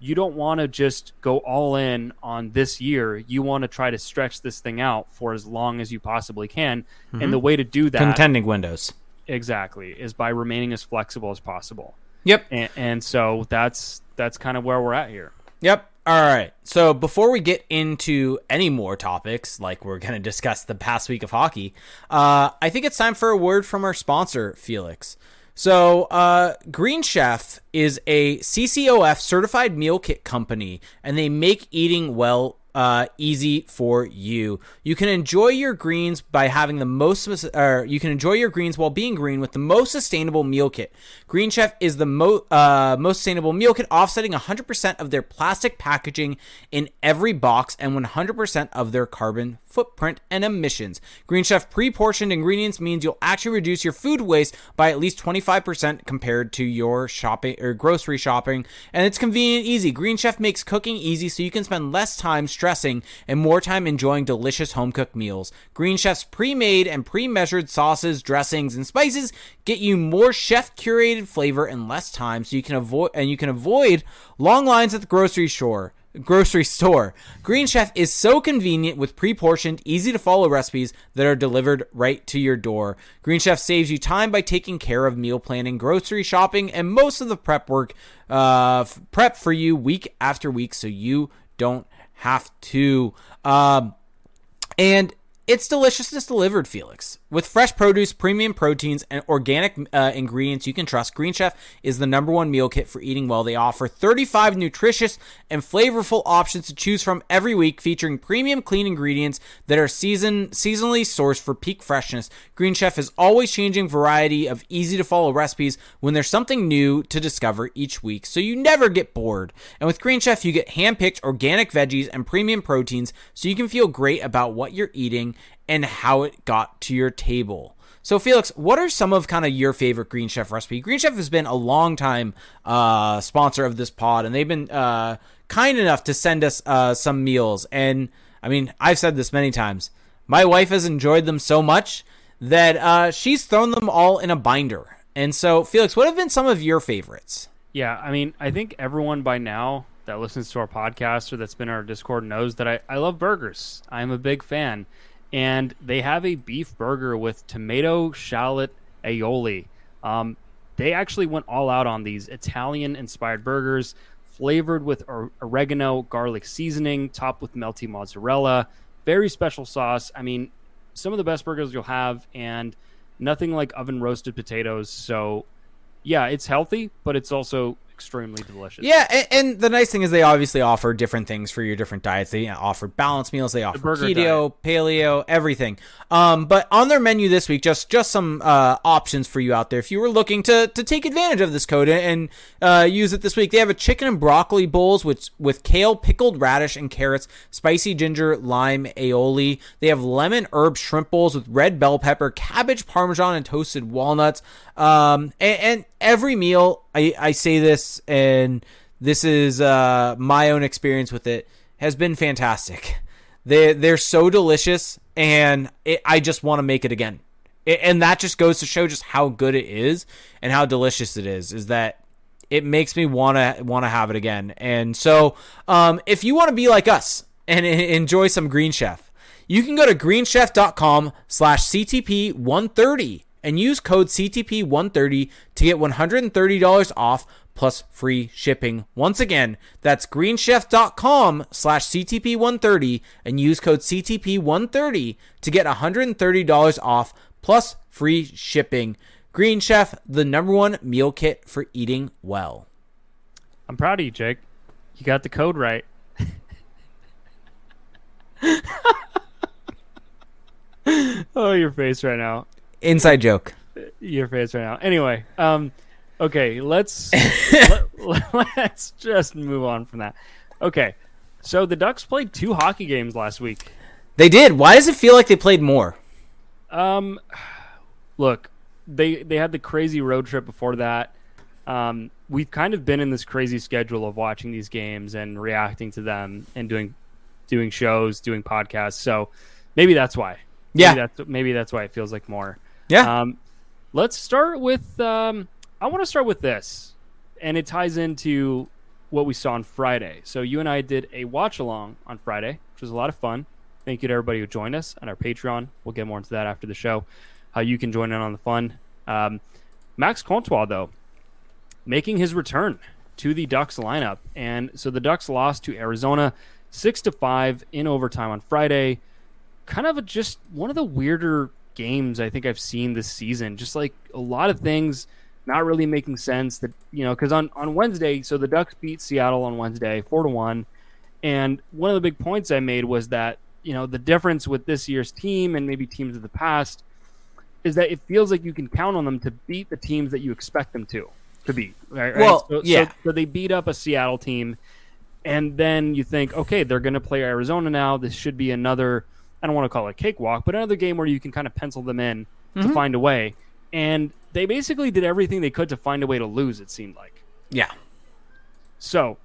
you don't want to just go all in on this year. You want to try to stretch this thing out for as long as you possibly can. And the mm-hmm. way to do that contending windows. exactly is by remaining as flexible as possible. Yep. And, and so that's that's kind of where we're at here. Yep. All right. So before we get into any more topics, like we're going [LAUGHS] to discuss the past week of hockey, uh, I think it's time for a word from our sponsor, Felix. So, uh, Green Chef is a CCOF certified meal kit company, and they make eating well uh, easy for you. You can enjoy your greens by having the most, or you can enjoy your greens while being green with the most sustainable meal kit. Green Chef is the mo- uh, most sustainable meal kit, offsetting 100% of their plastic packaging in every box and 100% of their carbon footprint and emissions. Green Chef pre-portioned ingredients means you'll actually reduce your food waste by at least 25% compared to your shopping or grocery shopping, and it's convenient and easy. Green Chef makes cooking easy so you can spend less time stressing and more time enjoying delicious home cooked meals. Green Chef's pre-made and pre-measured sauces, dressings, and spices get you more chef curated flavor in less time so you can avoid and you can avoid long lines at the grocery store grocery store. Green Chef is so convenient with pre-portioned, easy to follow recipes that are delivered right to your door. Green Chef saves you time by taking care of meal planning, grocery shopping, and most of the prep work uh, prep for you week after week so you don't have to. Um, and it's deliciousness delivered, Felix. With fresh produce, premium proteins, and organic uh, ingredients you can trust, Green Chef is the number one meal kit for eating well. They offer 35 nutritious and flavorful options to choose from every week, featuring premium clean ingredients that are season seasonally sourced for peak freshness. Green Chef is always changing variety of easy to follow recipes when there's something new to discover each week, so you never get bored. And with Green Chef, you get hand-picked organic veggies and premium proteins, so you can feel great about what you're eating and how it got to your table. So, Felix, what are some of kind of your favorite Green Chef recipe? Green Chef has been a long time uh, sponsor of this pod, and they've been uh, kind enough to send us uh, some meals. And I mean, I've said this many times. My wife has enjoyed them so much that uh, she's thrown them all in a binder. And so, Felix, what have been some of your favorites? Yeah, I mean, I think everyone by now that listens to our podcast or that's been our Discord knows that I, I love burgers. I'm a big fan. And they have a beef burger with tomato, shallot, aioli. Um, they actually went all out on these Italian inspired burgers, flavored with oregano, garlic seasoning, topped with melty mozzarella. Very special sauce. I mean, some of the best burgers you'll have. And nothing like oven roasted potatoes. So, yeah, it's healthy, but it's also extremely delicious. Yeah, and, and, the nice thing is they obviously offer different things for your different diets. They offer balanced meals, they offer keto, diet. paleo, everything. Um, but on their menu this week, just just some uh, options for you out there. If you were looking to to take advantage of this code and uh, use it this week, they have a chicken and broccoli bowls with with kale, pickled radish, and carrots, spicy ginger, lime aioli. They have lemon herb shrimp bowls with red bell pepper, cabbage, parmesan, and toasted walnuts. Um, and, and every meal, I, I say this, and this is uh, my own experience with it, has been fantastic. They they're so delicious, and it, I just want to make it again. It, and that just goes to show just how good it is and how delicious it is. Is that it makes me want to want to have it again. And so, um, if you want to be like us and enjoy some Green Chef, you can go to greenchef.com slash CTP 130 and use code CTP130 to get $130 off plus free shipping. Once again, that's greenchef.com slash CTP130 and use code CTP130 to get $130 off plus free shipping. Green Chef, the number one meal kit for eating well. I'm proud of you, Jake. You got the code right. [LAUGHS] [LAUGHS] oh, your face right now. Inside joke. Your face right now. Anyway, um, okay, let's [LAUGHS] let, let's just move on from that. Okay, so the Ducks played two hockey games last week. They did. Why does it feel like they played more? Um, look, they they had the crazy road trip before that. Um, we've kind of been in this crazy schedule of watching these games and reacting to them and doing doing shows, doing podcasts. So maybe that's why. Yeah, maybe that's maybe that's why it feels like more. Yeah. Um, let's start with. Um, I want to start with this, and it ties into what we saw on Friday. So you and I did a watch along on Friday, which was a lot of fun. Thank you to everybody who joined us on our Patreon. We'll get more into that after the show. How you can join in on the fun. Um, Max Comtois, though, making his return to the Ducks lineup, and so the Ducks lost to Arizona six to five in overtime on Friday. Kind of a, just one of the weirder games I think I've seen this season. Just like a lot of things not really making sense. That you know, because on on Wednesday, so the Ducks beat Seattle on Wednesday, four to one, and one of the big points I made was that you know the difference with this year's team and maybe teams of the past is that it feels like you can count on them to beat the teams that you expect them to to beat. Right? Well, so, yeah. So, so they beat up a Seattle team, and then you think, okay, they're going to play Arizona now. This should be another I don't want to call it a cakewalk, but another game where you can kind of pencil them in mm-hmm. to find a way. And they basically did everything they could to find a way to lose. It seemed like. Yeah. So,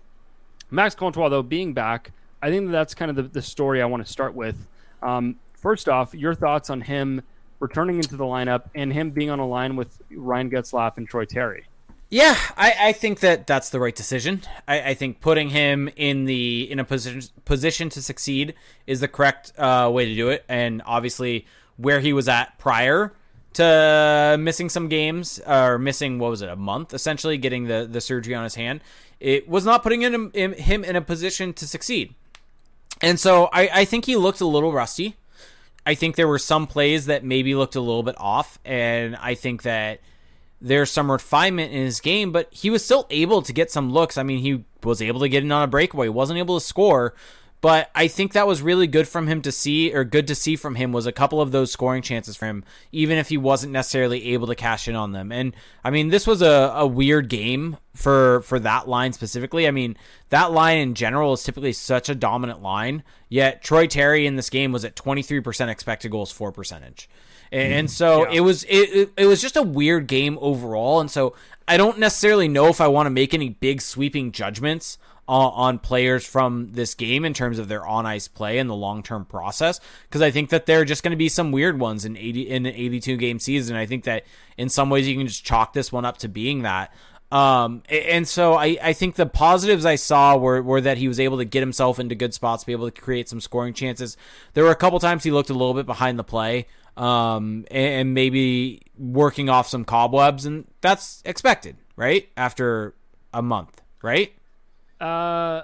Max Comtois though being back, I think that that's kind of the, the story I want to start with. Um, first off, your thoughts on him returning into the lineup and him being on a line with Ryan Getzlaf and Troy Terry. Yeah, I, I think that that's the right decision. I, I, think putting him in the in a position position to succeed is the correct uh, way to do it. And obviously, where he was at prior to missing some games or missing what was it a month essentially getting the the surgery on his hand, it was not putting him in, him in a position to succeed. And so I, I think he looked a little rusty. I think there were some plays that maybe looked a little bit off, and I think that there's some refinement in his game, but he was still able to get some looks. I mean, he was able to get in on a breakaway, wasn't able to score, but I think that was really good from him to see, or good to see from him, was a couple of those scoring chances for him, even if he wasn't necessarily able to cash in on them. And I mean, this was a, a weird game for for that line specifically. I mean, that line in general is typically such a dominant line, yet Troy Terry in this game was at 23% expected goals for percentage. And so yeah. it was it, it was just a weird game overall. And so I don't necessarily know if I want to make any big sweeping judgments on, on players from this game in terms of their on ice play and the long term process because I think that there are just going to be some weird ones in eighty in an eighty two game season. I think that in some ways you can just chalk this one up to being that. Um, and so I, I think the positives I saw were, were that he was able to get himself into good spots, be able to create some scoring chances. There were a couple times he looked a little bit behind the play um, and, maybe working off some cobwebs, and that's expected, right? After a month, right? Uh,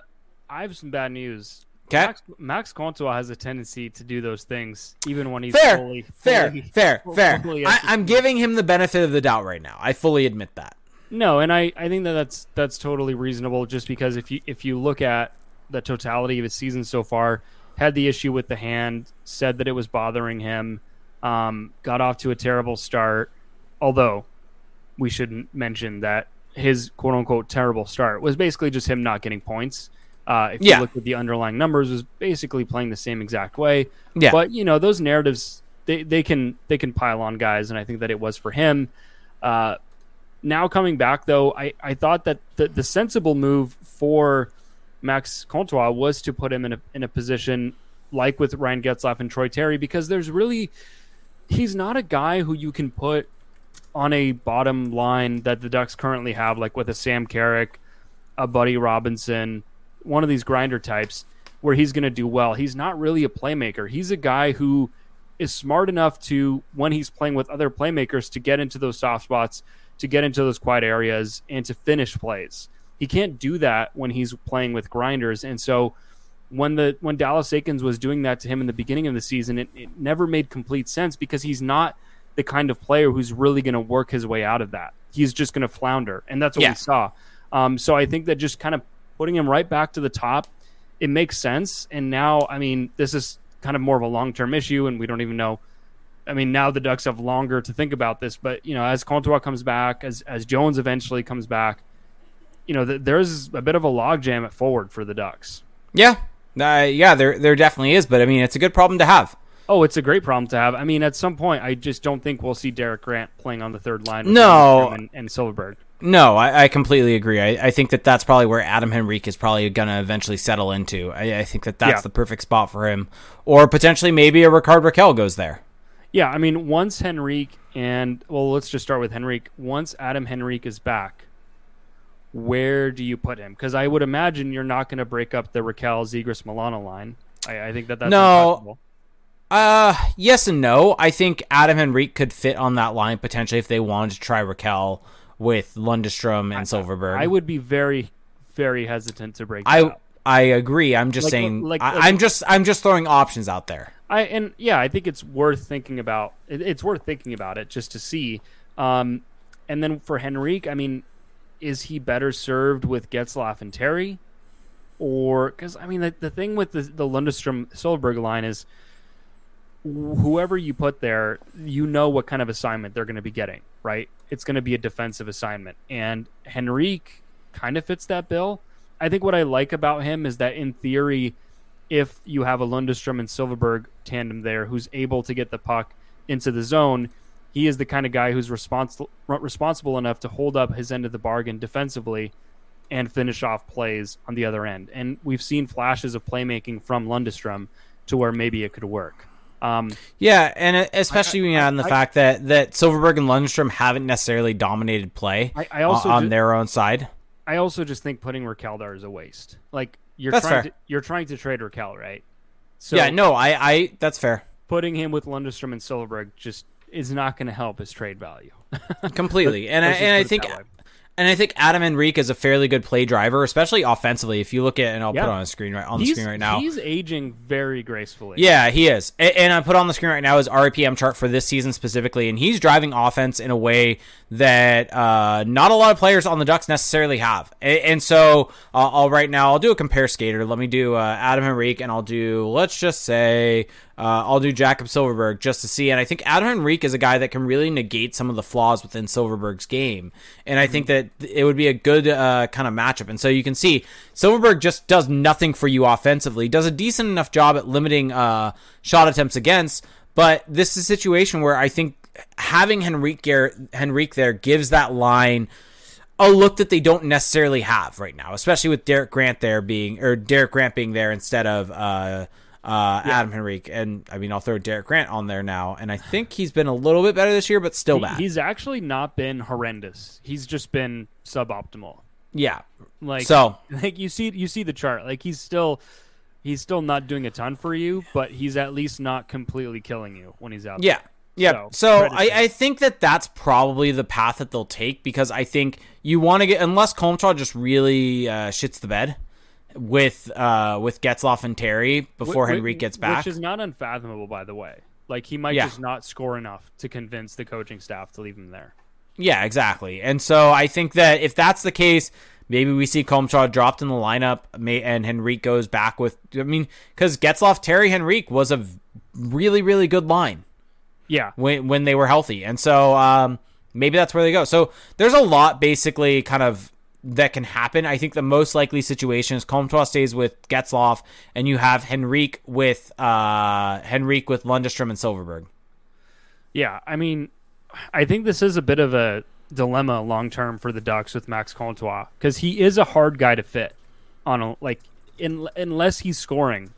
I have some bad news. Okay. Max, Max Comtois has a tendency to do those things, even when he's Fair, fully, fair, fully- fair, [LAUGHS] fair. fully I, I'm giving him the benefit of the doubt right now. I fully admit that. No, and I, I think that that's that's totally reasonable. Just because if you if you look at the totality of his season so far, had the issue with the hand, said that it was bothering him, um, got off to a terrible start. Although we shouldn't mention that his quote unquote terrible start was basically just him not getting points. Uh, if Yeah. you look at the underlying numbers, was basically playing the same exact way. Yeah. But you know those narratives they, they can they can pile on guys, and I think that it was for him. Uh, now coming back though, I, I thought that the, the sensible move for Max Comtois was to put him in a in a position like with Ryan Getzlaf and Troy Terry because there's really he's not a guy who you can put on a bottom line that the Ducks currently have, like with a Sam Carrick, a Buddy Robinson, one of these grinder types, where he's going to do well. He's not really a playmaker. He's a guy who is smart enough to, when he's playing with other playmakers, to get into those soft spots, to get into those quiet areas, and to finish plays. He can't do that when he's playing with grinders, and so when the when Dallas Eakins was doing that to him in the beginning of the season, it, it never made complete sense because he's not the kind of player who's really going to work his way out of that. He's just going to flounder, and that's what Yeah. we saw. Um, so I think that just kind of putting him right back to the top, it makes sense. And now, I mean, this is kind of more of a long term issue, and we don't even know. I mean, now the Ducks have longer to think about this, but you know, as Comtois comes back, as as Jones eventually comes back, you know, th- there's a bit of a logjam at forward for the Ducks. Yeah. Uh, yeah, there there definitely is, but I mean, it's a good problem to have. Oh, it's a great problem to have. I mean, at some point, I just don't think we'll see Derek Grant playing on the third line. with No. And, and Silfverberg. No, I, I completely agree. I, I think that that's probably where Adam Henrique is probably going to eventually settle into. I, I think that that's Yeah. the perfect spot for him. Or potentially maybe a Rickard Rakell goes there. Yeah, I mean, once Henrique and well, let's just start with Henrique. Once Adam Henrique is back, where do you put him? Because I would imagine you're not going to break up the Rakell Zegras Milano line. I, I think that that's No. impossible. Uh, yes and no. I think Adam Henrique could fit on that line potentially if they wanted to try Rakell with Lundestrom and Silfverberg. I would be very, very hesitant to break. I up. I agree. I'm just Like- saying. like- I, like- I'm just I'm just throwing options out there. I and yeah, I think it's worth thinking about. It, it's worth thinking about it just to see. Um, and then for Henrique, I mean, is he better served with Getzlaf and Terry, or because I mean the, the thing with the the Lundestrom Silfverberg line is wh- whoever you put there, you know what kind of assignment they're going to be getting, right? It's going to be a defensive assignment, and Henrique kind of fits that bill. I think what I like about him is that in theory, if you have a Lundestrom and Silfverberg tandem there who's able to get the puck into the zone, he is the kind of guy who's responsible responsible enough to hold up his end of the bargain defensively and finish off plays on the other end. And we've seen flashes of playmaking from Lundestrom to where maybe it could work. Um, Yeah, and especially I- when you add in the I- fact that that Silfverberg and Lundstrom haven't necessarily dominated play I, also on, their own side. I also just think putting Rakell there is a waste. Like you're That's trying fair. to you're trying to trade Rakell, right? So yeah, no, I, I that's fair. putting him with Lundestrom and Silfverberg just is not going to help his trade value. [LAUGHS] completely. and I, and I think and I think Adam Henrique is a fairly good play driver, especially offensively. If you look at and I'll Yeah. put on the screen right on the screen right now. He's aging very gracefully. Yeah, he is. A- And I put on the screen right now his RPM chart for this season specifically, and he's driving offense in a way that uh, not a lot of players on the Ducks necessarily have. A- And so uh, I'll right now I'll do a compare skater. Let me do uh, Adam Henrique, and I'll do let's just say uh, I'll do Jacob Silfverberg just to see. And I think Adam Henrique is a guy that can really negate some of the flaws within Silfverberg's game, and I think that it would be a good uh, kind of matchup. And so you can see Silfverberg just does nothing for you offensively. Does a decent enough job at limiting uh, shot attempts against, but this is a situation where I think having Henrique Henrique there gives that line a look that they don't necessarily have right now, especially with Derek Grant there being or Derek Grant being there instead of uh, uh, Adam Henrique. And I mean, I'll throw Derek Grant on there now, and I think he's been a little bit better this year, but still He- bad. he's actually not been horrendous. He's just been suboptimal. yeah. Like So like you see you see the chart. Like he's still he's still not doing a ton for you, but he's at least not completely killing you when he's out. Yeah. Yeah. So, So, I, I think that that's probably the path that they'll take because I think you want to get, unless Comtois just really uh, shits the bed, with uh, with Getzlaf and Terry before Wh- wh- Henrique gets back. which is not unfathomable, by the way. Like he might Yeah. just not score enough to convince the coaching staff to leave him there. Yeah, exactly. And so I think that if that's the case, maybe we see Comtois dropped in the lineup, and Henrique goes back with. I mean, because Getzlaf, Terry, Henrique was a really, really good line Yeah, when when they were healthy, and so um, maybe that's where they go. So there's a lot, basically, kind of that can happen. I think the most likely situation is Comtois stays with Getzlaf, and you have Henrique with uh, Henrique with Lundestrom and Silfverberg. yeah. I mean, I think this is a bit of a dilemma long term for the Ducks with Max Comtois because he is a hard guy to fit on a like in, unless he's scoring,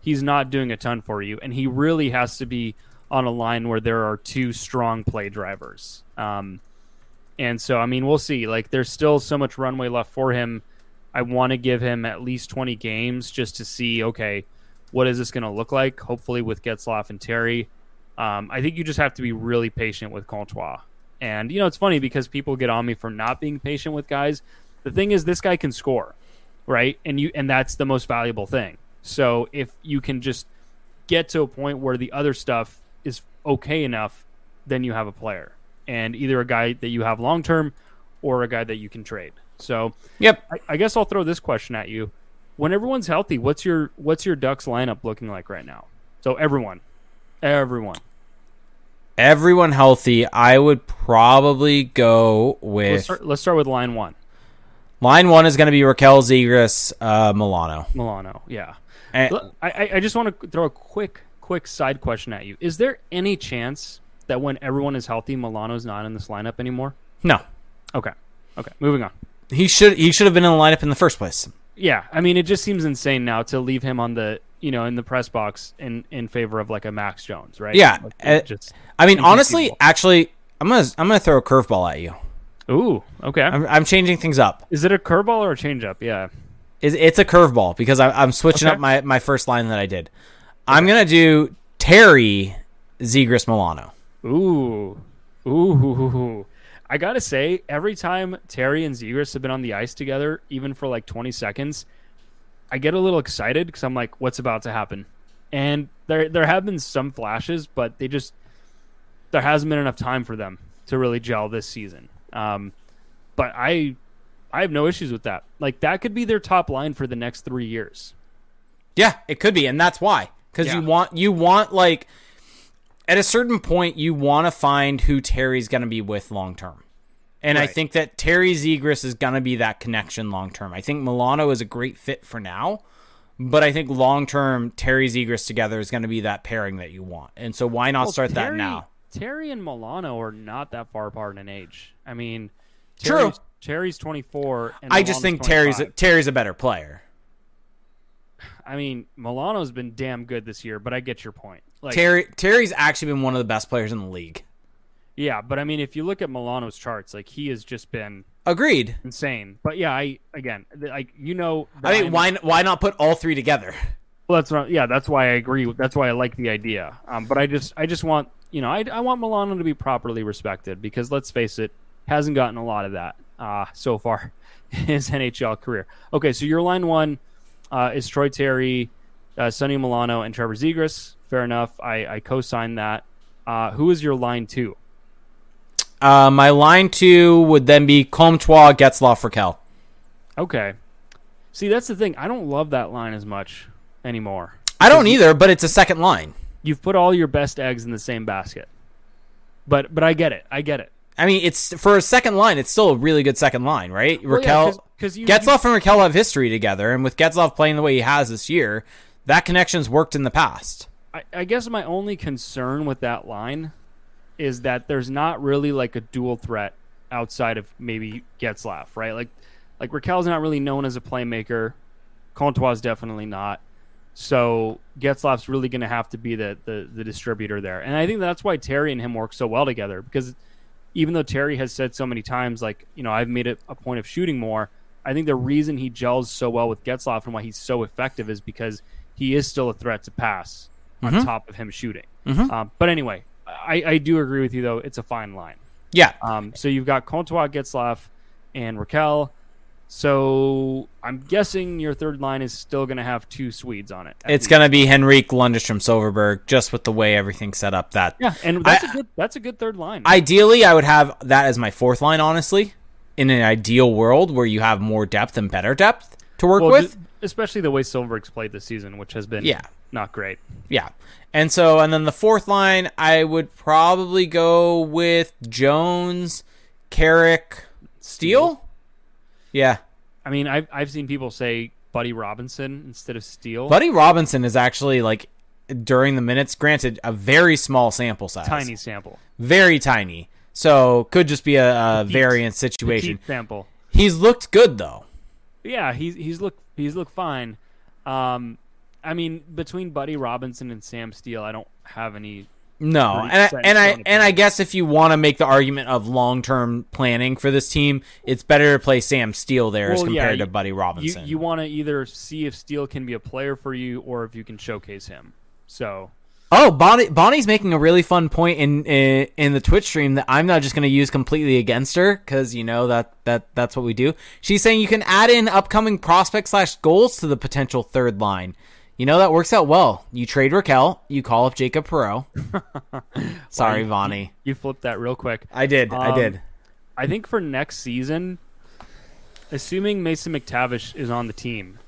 he's not doing a ton for you, and he really has to be on a line where there are two strong play drivers. Um, and so, I mean, we'll see. Like, there's still so much runway left for him. I want to give him at least 20 games just to see, okay, what is this going to look like? Hopefully, with Getzlaf and Terry. Um, I think you just have to be really patient with Comtois. And, you know, it's funny because people get on me for not being patient with guys. The thing is, this guy can score, right? And you, and that's the most valuable thing. So if you can just get to a point where the other stuff is okay enough, then you have a player and either a guy that you have long term or a guy that you can trade. So Yep. I, I guess I'll throw this question at you: When everyone's healthy, what's your what's your Ducks lineup looking like right now? So everyone, everyone. Everyone healthy, I would probably go Let's with start, let's start with line one, line one is going to be Rakell Zegras, uh, Milano. Milano. Yeah, And- I just want to throw a quick quick side question at you: Is there any chance that when everyone is healthy, Milano's not in this lineup anymore? no, Okay, okay, moving on. he should he should have been in the lineup in the first place. Yeah, I mean, it just seems insane now to leave him on the you know in the press box in in favor of like a Max Jones, right? Yeah, Like, uh, just I mean, honestly, actually, I'm gonna I'm gonna throw a curveball at you. ooh, okay. I'm, I'm changing things up. Is it a curveball or a changeup? Yeah. It's, it's a curveball because I, I'm switching Okay. up my, my first line that I did. I'm gonna do Terry Zegras Milano. Ooh, ooh. I gotta say, every time Terry and Zegras have been on the ice together, even for like 20 seconds, I get a little excited because I'm like, "What's about to happen?" And there there have been some flashes, but they just there hasn't been enough time for them to really gel this season. Um, but I I have no issues with that. Like that could be their top line for the next three years. Yeah, it could be, and that's why. Because you want you want like at a certain point you want to find who Terry's going to be with long term. And I think that Terry Zegras is going to be that connection long term. I think Milano is a great fit for now, but I think long term Terry Zegras together is going to be that pairing that you want. And so why not Well, start that now? Terry and Milano are not that far apart in age. I mean, True. Terry's, Terry's 24. And I just think Terry's a, Terry's a better player. I mean, Milano's been damn good this year, but I get your point. Like, Terry Terry's actually been one of the best players in the league. yeah, but I mean, if you look at Milano's charts, like he has just been Agreed. insane. But yeah, I again, like you know, I mean, I'm- why why not put all three together? Well, that's not. Yeah, that's why I agree. That's why I like the idea. Um, but I just, I just want, you know, I, I want Milano to be properly respected because let's face it, hasn't gotten a lot of that uh, so far [LAUGHS] in his NHL career. Okay, so your line one uh, is Troy Terry, uh, Sonny Milano, and Trevor Zegras. Fair enough. I, I co-sign that. Uh, who is your line two? Uh, my line two would then be Comtois, Getzlaf, Rakell. Okay. See, that's the thing. I don't love that line as much anymore. I don't either, but it's a second line. You've put all your best eggs in the same basket. But but I get it. I get it. I mean, it's for a second line. It's still a really good second line, right? Well, yeah, Rakell, 'cause- 'cause you- Getzlaf and Rakell have history together, and with Getzlaf playing the way he has this year, that connection's worked in the past. I, I guess my only concern with that line is that there's not really like a dual threat outside of maybe Getzlaf, right? Like like Rakell's not really known as a playmaker. Comtois definitely not. So Getzlaf's really going to have to be the, the the distributor there, and I think that's why Terry and him work so well together. Because even though Terry has said so many times, like you know, I've made it a point of shooting more. I think the reason he gels so well with Getzlaf and why he's so effective is because he is still a threat to pass on top of him shooting. Um, but anyway, I, I do agree with you though. It's a fine line. Yeah, Um, so you've got Comtois, Getzlaf, and Rakell. So I'm guessing your third line is still going to have two Swedes on it. It's going to be Henrik Lundestrom Silfverberg, just with the way everything's set up. That yeah, and that's I- a good that's a good third line. ideally, I would have that as my fourth line. Honestly, in an ideal world where you have more depth and better depth to work well, with, especially the way Silfverberg's played this season, which has been Yeah. not great. yeah. And so, and then the fourth line, I would probably go with Jones, Carrick, Steele. Yeah, I mean, I've I've seen people say Buddy Robinson instead of Steele. Buddy Robinson is actually like during the minutes. Granted, a very small sample size, tiny sample, very tiny. So could just be a, a variant situation. Sample. He's looked good though. Yeah, he's he's look he's looked fine. Um, I mean, between Buddy Robinson and Sam Steele, I don't have any. No, and I, and I and I guess if you want to make the argument of long term planning for this team, it's better to play Sam Steele there as Well, yeah, compared you- to Buddy You Robinson. you want to either see if Steele can be a player for you, or if you can showcase him. So oh, Bonnie Bonnie's making a really fun point in in, in the Twitch stream that I'm not just going to use completely against her because you know that that that's what we do. She's saying you can add in upcoming prospect slash Gulls to the potential third line. You know that works out well. You trade Rakell, you call up Jacob Perreault. [LAUGHS] Sorry, Bonnie. you flipped that real quick. I did. I Um, did. I think for next season, assuming Mason McTavish is on the team,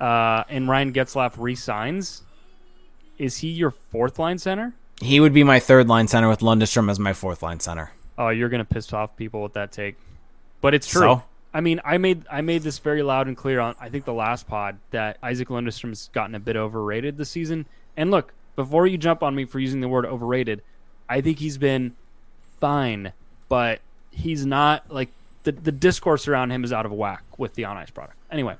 uh, and Ryan Getzlaf resigns, is he your fourth line center? He would be my third line center with Lundestrom as my fourth line center. Oh, you're gonna piss off people with that take, but it's true. So? I mean, I made I made this very loud and clear on I think the last pod that Isaac Lundstrom's gotten a bit overrated this season. And look, before you jump on me for using the word overrated, I think he's been fine, but he's not like the the discourse around him is out of whack with the on ice product. Anyway,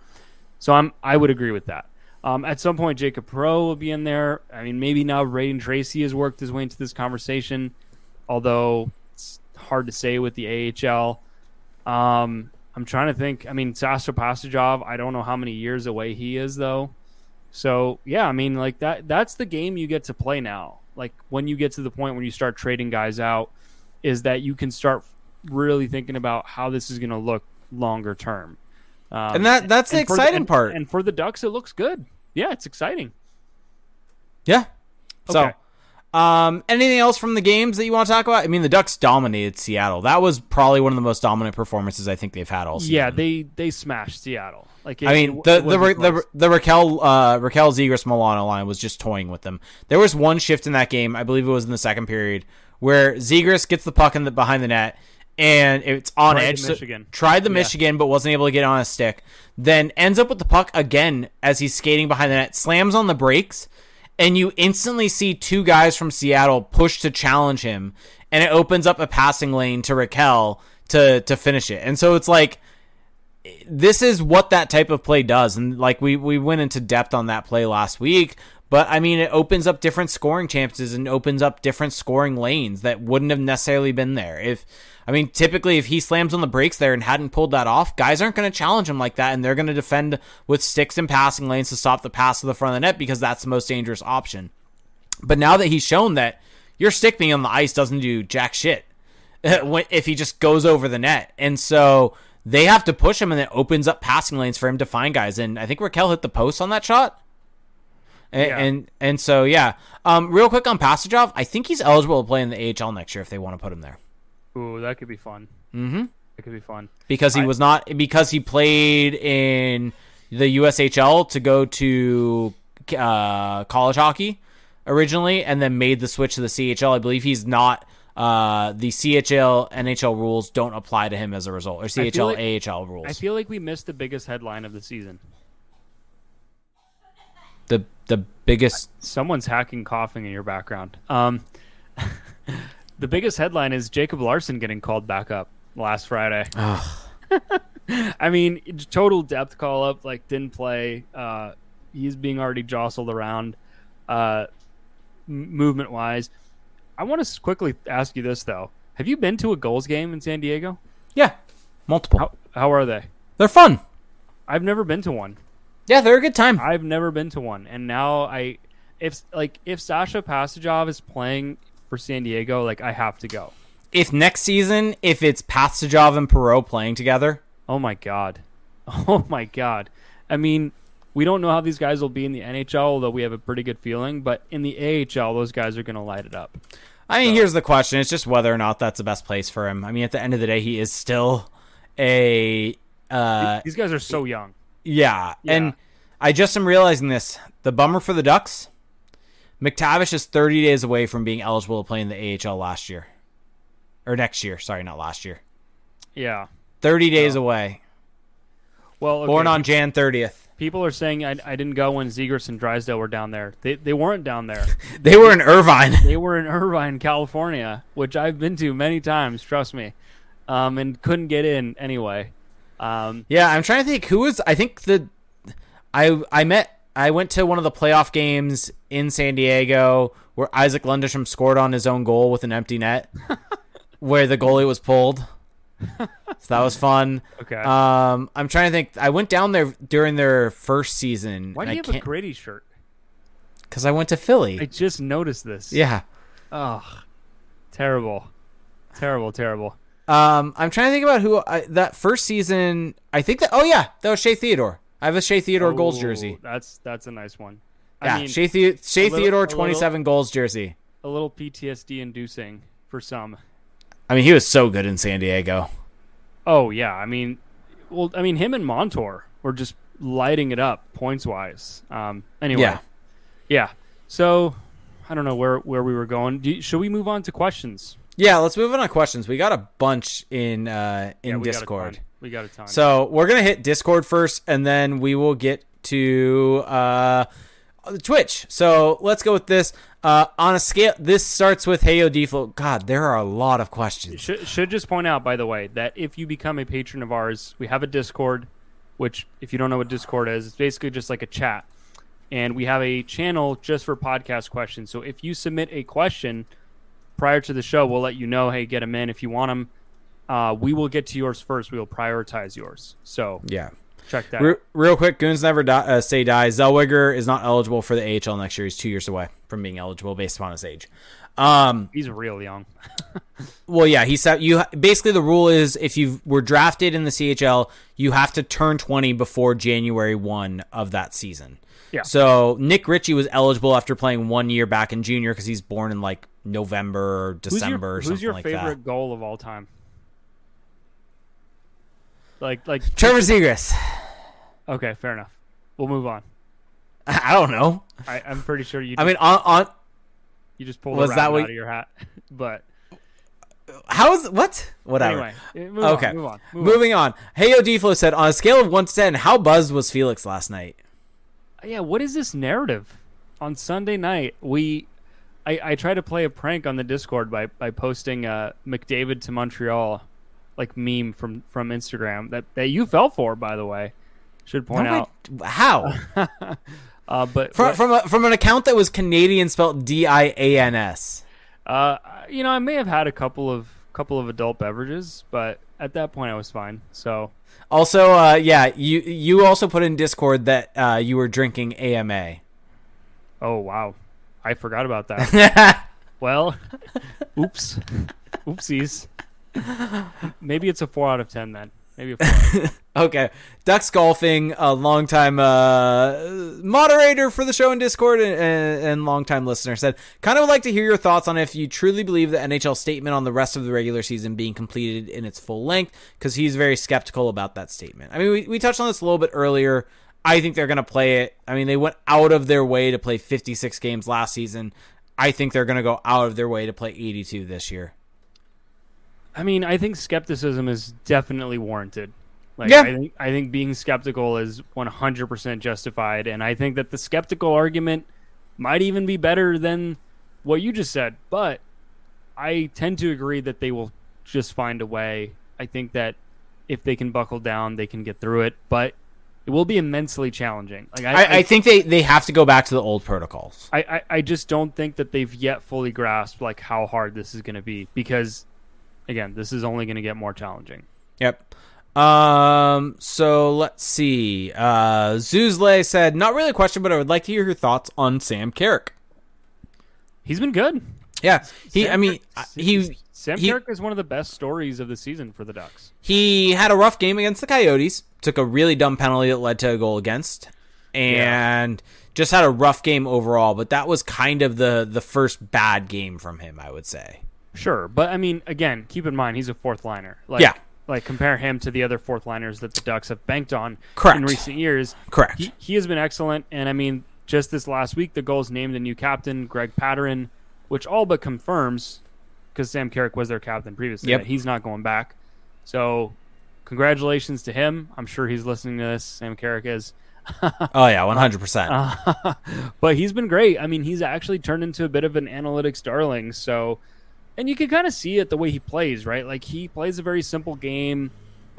so I'm I would agree with that. Um, at some point, Jacob Perreault will be in there. I mean, maybe now Brayden Tracey has worked his way into this conversation, although it's hard to say with the AHL. Um, I'm trying to think. I mean, Sasha Pastujov, I don't know how many years away he is though. So yeah, I mean, like that. That's the game you get to play now. Like when you get to the point when you start trading guys out, is that you can start really thinking about how this is going to look longer term. Um, And that- that's the for exciting and- part. And for the Ducks, it looks good. Yeah, it's exciting. Yeah. Okay. So, um, anything else from the games that you want to talk about? I mean, the Ducks dominated Seattle. That was probably one of the most dominant performances I think they've had all season. Yeah, they they smashed Seattle. Like it, I mean, it- the the, the the Rakell uh, Rakell Zegras Milano line was just toying with them. There was one shift in that game, I believe it was in the second period, where Zegras gets the puck in the behind the net, and it's on Tried the edge. so- tried the Yeah. Michigan, but wasn't able to get on a stick. Then ends up with the puck again as he's skating behind the net, slams on the brakes, and you instantly see two guys from Seattle push to challenge him, and it opens up a passing lane to Rakell to to finish it. And so it's like this is what that type of play does and like we we went into depth on that play last week but i mean it opens up different scoring chances and opens up different scoring lanes that wouldn't have necessarily been there if i mean typically if he slams on the brakes there and hadn't pulled that off guys aren't going to challenge him like that and they're going to defend with sticks and passing lanes to stop the pass to the front of the net because that's the most dangerous option but now that he's shown that your stick being on the ice doesn't do jack shit [LAUGHS] if he just goes over the net. And so they have to push him, and it opens up passing lanes for him to find guys. And I think Rakell hit the post on that shot. And Yeah. and, and so yeah, um, real quick on Pastujov, I think he's eligible to play in the AHL next year if they want to put him there Ooh, that could be fun. Mm-hmm. That could be fun. because he I- was not because he played in the USHL to go to uh, college hockey originally, and then made the switch to the CHL. I believe he's not. Uh, the CHL NHL rules don't apply to him as a result, or CHL like- AHL rules. I feel like we missed the biggest headline of the season. the the biggest. Someone's hacking coughing in your background. Um, [LAUGHS] the biggest headline is Jacob Larsson getting called back up last Friday. [LAUGHS] I mean, total depth call up, like didn't play. Uh, he's being already jostled around, uh, m- movement wise. I want to quickly ask you this though: Have you been to a Gulls game in San Diego? Yeah, multiple. How how are they? They're fun. I've never been to one. Yeah, they're a good time. I've never been to one, and now I, if like if Sasha Pastujov is playing for San Diego, like I have to go. If next season, if it's Pastujov and Perreault playing together, Oh my god, [LAUGHS] Oh my god. I mean, we don't know how these guys will be in the NHL, although we have a pretty good feeling. But in the AHL, those guys are going to light it up. I mean, so. here's the question: It's just whether or not that's the best place for him. I mean, at the end of the day, he is still a. Uh, these guys are so young. Yeah. yeah, and I just am realizing this. The bummer for the Ducks. McTavish is 30 days away from being eligible to play in the AHL last year, or next year. Sorry, not last year. Yeah, 30 days away. Well, okay. born on Jan 30th. People are saying I, I didn't go when Zegras and Drysdale were down there. They they weren't down there. [LAUGHS] they were in Irvine. they were in Irvine, California, which I've been to many times. Trust me, um, and couldn't get in anyway. Um, yeah, I'm trying to think who was. I think the I I met. I went to one of the playoff games in San Diego where Isaac Lundestrom scored on his own goal with an empty net, [LAUGHS] where the goalie was pulled so that was fun. Okay. Um, I'm trying to think. I went down there during their first season. Why do you have a Grady shirt? Because I went to Philly. I just noticed this. Yeah. Oh, terrible, terrible, terrible. Um, I'm trying to think about who I, that first season. I think that. Oh yeah, that was Shea Theodore. I have a Shea Theodore oh, Gulls jersey. That's that's a nice one. Yeah, I mean, Shea, the- Shea little, Theodore, 27 Gulls jersey. A little PTSD inducing for some. I mean, he was so good in San Diego. Oh yeah, I mean, well, I mean, him and Montour were just lighting it up points wise. Um, anyway, yeah, yeah. So I don't know where where we were going. You, should we move on to questions? Yeah, let's move on to questions. We got a bunch in uh, in yeah, Discord. We got a ton. So we're gonna hit Discord first, and then we will get to uh, Twitch. So let's go with this. Uh, on a scale, this starts with Heyo Deflo. God, there are a lot of questions. Should, should just point out, by the way, that if you become a patron of ours, we have a Discord, which, if you don't know what Discord is, it's basically just like a chat. And we have a channel just for podcast questions. So if you submit a question prior to the show, we'll let you know, hey, get them in if you want them. Uh, we will get to yours first. We will prioritize yours. So yeah, check that. Re- real quick, goons never die, uh, say die. Zellweger is not eligible for the AHL next year. He's two years away from being eligible based upon his age. Um, He's real young. [LAUGHS] well, yeah, he said you basically the rule is if you were drafted in the CHL, you have to turn 20 before January 1 of that season. Yeah. So Nick Ritchie was eligible after playing one year back in junior because he's born in like November or December who's your, or something. Who's your favorite goal of all time? Like like Trevor Zegras. Okay, fair enough. We'll move on. [LAUGHS] I don't know. I, am pretty sure you. I mean, on, on you just pulled was that what, out of your hat, [LAUGHS] but how is what? Whatever. Anyway, eh, move okay. On, move on. Move Moving on. on. Heyo Deflo said, on a scale of one to ten, how buzzed was Felix last night? Yeah, what is this narrative? On Sunday night, we, I, I tried to play a prank on the Discord by by posting uh, McDavid to Montreal, like meme from from Instagram that that you fell for, by the way. Should point out how. [LAUGHS] uh, but from from, a, from an account that was Canadian spelled D I A N S. Uh, you know, I may have had a couple of couple of adult beverages, but at that point I was fine. So also, uh, yeah, you you also put in Discord that uh, you were drinking AMA. Oh wow, I forgot about that. [LAUGHS] well, [LAUGHS] oops, oopsies. Maybe it's a four out of ten then. Maybe [LAUGHS] okay. Ducks Golfing, a longtime uh, moderator for the show in Discord and, and, and longtime listener, said, kind of would like to hear your thoughts on if you truly believe the NHL statement on the rest of the regular season being completed in its full length, because he's very skeptical about that statement. I mean, we, we touched on this a little bit earlier. I think they're going to play it. I mean, they went out of their way to play 56 games last season. I think they're going to go out of their way to play 82 this year. I mean, I think skepticism is definitely warranted. Like, yeah. I think I think being skeptical is 100% justified, and I think that the skeptical argument might even be better than what you just said. But I tend to agree that they will just find a way. I think that if they can buckle down, they can get through it. But it will be immensely challenging. Like I, I, I, think they, they have to go back to the old protocols. I, I, I just don't think that they've yet fully grasped like how hard this is going to be because again, this is only going to get more challenging. Yep. Um. So let's see. Uh, Zuzle said, "Not really a question, but I would like to hear your thoughts on Sam Carrick." He's been good. Yeah, he. Sam I mean, Carrick- he Sam he- Carrick is one of the best stories of the season for the Ducks. he had a rough game against the Coyotes. Took a really dumb penalty that led to a goal against, and just had a rough game overall. But that was kind of the the first bad game from him, I would say. Sure, but I mean, again, keep in mind he's a fourth liner. Like, Yeah. Like compare him to the other fourth liners that the Ducks have banked on Correct. in recent years. Correct. He, he has been excellent, and I mean, just this last week, the Gulls named a new captain, Greg Pateryn, which all but confirms because Sam Carrick was their captain previously. Yep. he's not going back. So, congratulations to him. I'm sure he's listening to this. Sam Carrick is. [LAUGHS] oh yeah, one hundred percent. [LAUGHS] But he's been great. I mean, he's actually turned into a bit of an analytics darling. So, and you can kind of see it the way he plays, right? Like he plays a very simple game.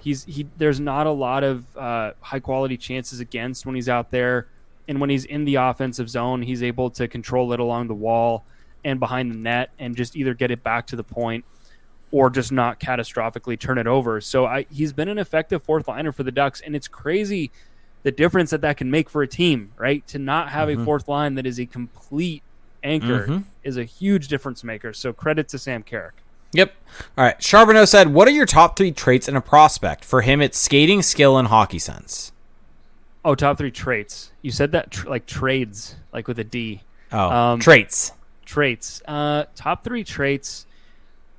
He's he. There's not a lot of uh, high quality chances against when he's out there, and when he's in the offensive zone, he's able to control it along the wall and behind the net, and just either get it back to the point or just not catastrophically turn it over. So I, he's been an effective fourth liner for the Ducks, and it's crazy the difference that that can make for a team, right? To not have a fourth line that is a complete anchor Mhm. is a huge difference maker. So credit to Sam Carrick. Yep. All right. Charbonneau said, "What are your top three traits in a prospect?" For him, it's skating, skill, and hockey sense. Oh, top three traits. You said that tr- like trades, like with a D. Oh, Um, traits. Traits. Uh, top three traits.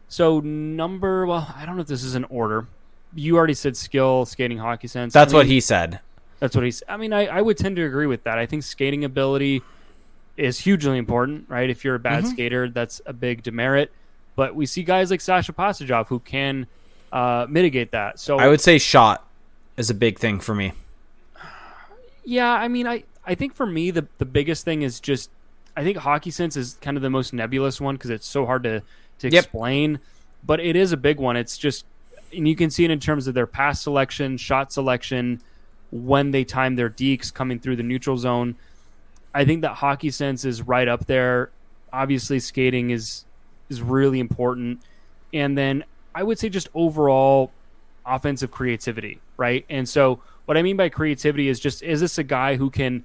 So number, well, I don't know if this is in order. You already said skill, skating, hockey sense. That's I what he said. That's what he's. I mean, I, I would tend to agree with that. I think skating ability is hugely important, right? If you're a bad Mm-hmm. skater, that's a big demerit. But we see guys like Sasha Pastujov who can uh, mitigate that. So I would say shot is a big thing for me. yeah, I mean, I I think for me the the biggest thing is just I think hockey sense is kind of the most nebulous one because it's so hard to to Yep. explain. But it is a big one. It's just and you can see it in terms of their pass selection, shot selection, when they time their dekes coming through the neutral zone. I think that hockey sense is right up there. Obviously, skating is is really important, and then I would say just overall offensive creativity, right? And so, what I mean by creativity is just is this a guy who can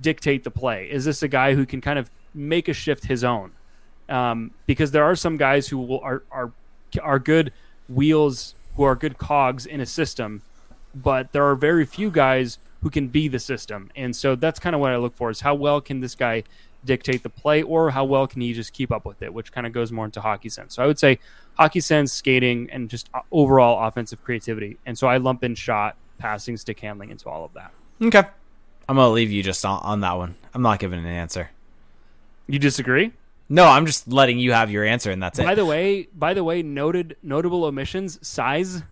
dictate the play? Is this a guy who can kind of make a shift his own? Um, because there are some guys who will, are are are good wheels, who are good cogs in a system, but there are very few guys who can be the system. And so that's kind of what I look for: is how well can this guy dictate the play, or how well can he just keep up with it? Which kind of goes more into hockey sense. So I would say hockey sense, skating, and just uh, overall offensive creativity. And so I lump in shot, passing, stick handling into all of that. Okay. I'm gonna leave you just on, on that one. I'm not giving an answer. You disagree? No, I'm just letting you have your answer, and that's By it. By the way, by the way, noted notable omissions: size,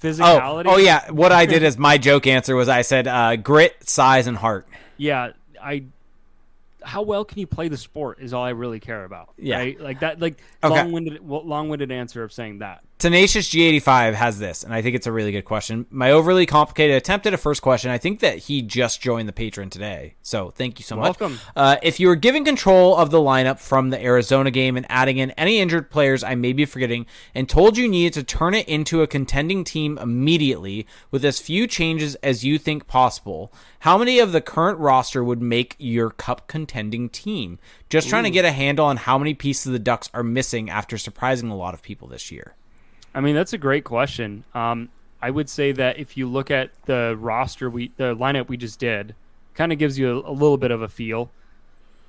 physicality. oh yeah. What I did [LAUGHS] as my joke answer was I said uh, grit, size, and heart. yeah. I. How well can you play the sport is all I really care about. Yeah. right? like that. Like Okay. long-winded, long-winded answer of saying that. Tenacious G85 has this, and I think it's a really good question. My overly complicated attempt at a first question. I think that he just joined the patron today, so thank you so Welcome. much. Uh, if you were given control of the lineup from the Arizona game and adding in any injured players I may be forgetting, and told you needed to turn it into a contending team immediately with as few changes as you think possible, how many of the current roster would make your cup contending team? Just trying to get a handle on how many pieces the Ducks are missing after surprising a lot of people this year. I mean, that's a great question. Um, I would say that if you look at the roster, we the lineup we just did, kind of gives you a, a little bit of a feel.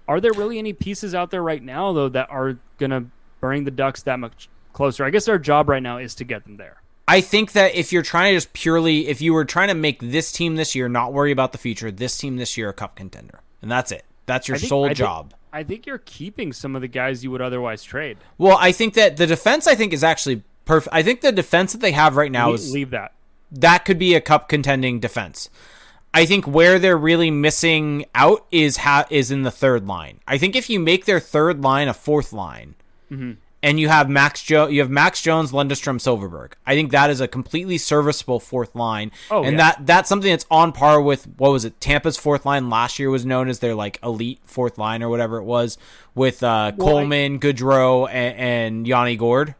Are there really any pieces out there right now, though, that are going to bring the Ducks that much closer? I guess our job right now is to get them there. I think that if you're trying to just purely, if you were trying to make this team this year, not worry about the future, this team this year a cup contender, and that's it. That's your think- sole I think- job. I think you're keeping some of the guys you would otherwise trade. well, I think that the defense, I think, is actually perfect. I think the defense that they have right now Le- is leave that. that could be a cup contending defense. I think where they're really missing out is ha- is in the third line. I think if you make their third line a fourth line, Mm-hmm. and you have Max Jo- you have Max Jones, Lundestrom, Silfverberg. I think that is a completely serviceable fourth line, Oh, and yeah. that that's something that's on par with what was it? Tampa's fourth line last year was known as their like elite fourth line or whatever it was with uh, Well, I- Coleman, Goodrow, and, and Yanni Gourde.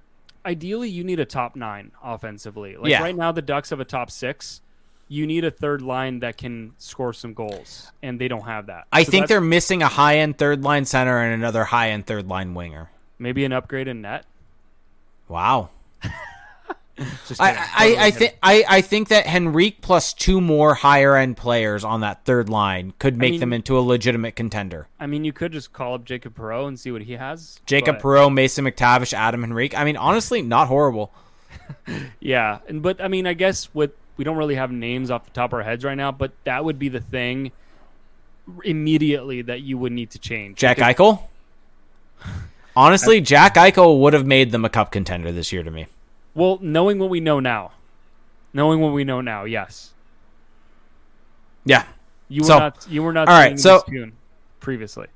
Ideally, you need a top nine offensively. Like Yeah. right now, the Ducks have a top six. You need a third line that can score some goals, and they don't have that. I So think they're missing a high end third line center and another high end third line winger. Maybe an upgrade in net. Wow. [LAUGHS] [LAUGHS] Just I. I, I think I, I think that Henrique plus two more higher end players on that third line could make mean- them into a legitimate contender. I mean, you could just call up Jacob Perreault and see what he has. Jacob but- Perreault, Mason McTavish, Adam Henrique. I mean, honestly, not horrible. [LAUGHS] Yeah, and but I mean, I guess what we don't really have names off the top of our heads right now, but that would be the thing immediately that you would need to change. Jack Because- Eichel. [LAUGHS] Honestly, Jack Eichel would have made them a cup contender this year to me. Well, knowing what we know now, knowing what we know now, yes, Yeah. you were So, not. You were not. all right, so- previously,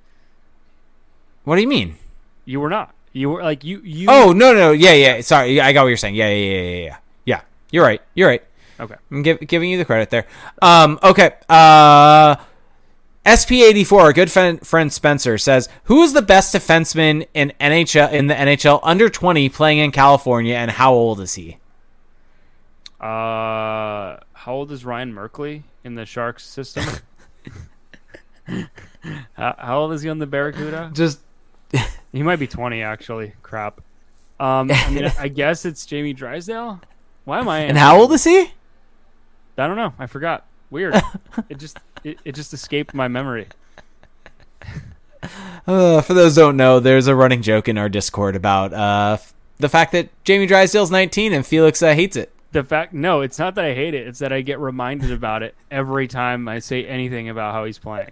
What do you mean? you were not. You were like you. You. Oh no, no, yeah, yeah. Sorry, I got what you're saying. Yeah, yeah, yeah, yeah, yeah. Yeah, you're right. You're right. okay. I'm give, giving you the credit there. Um, okay. Uh, SP84, our good friend, friend Spencer says, "Who is the best defenseman in NHL in the NHL under 20 playing in California, and how old is he?" Uh, how old is Ryan Merkley in the Sharks system? [LAUGHS] how, how old is he on the Barracuda? Just He might be 20, actually. Crap. Um, I mean, [LAUGHS] I guess it's Jamie Drysdale. Why am I? and how old is he? I don't know. I forgot. Weird. [LAUGHS] it just it, it just escaped my memory. [LAUGHS] Uh, for those who don't know, there's a running joke in our Discord about uh, f- the fact that Jamie Drysdale's 19 and Felix uh, hates it. The fact, no, it's not that I hate it. It's that I get reminded about it every time I say anything about how he's playing.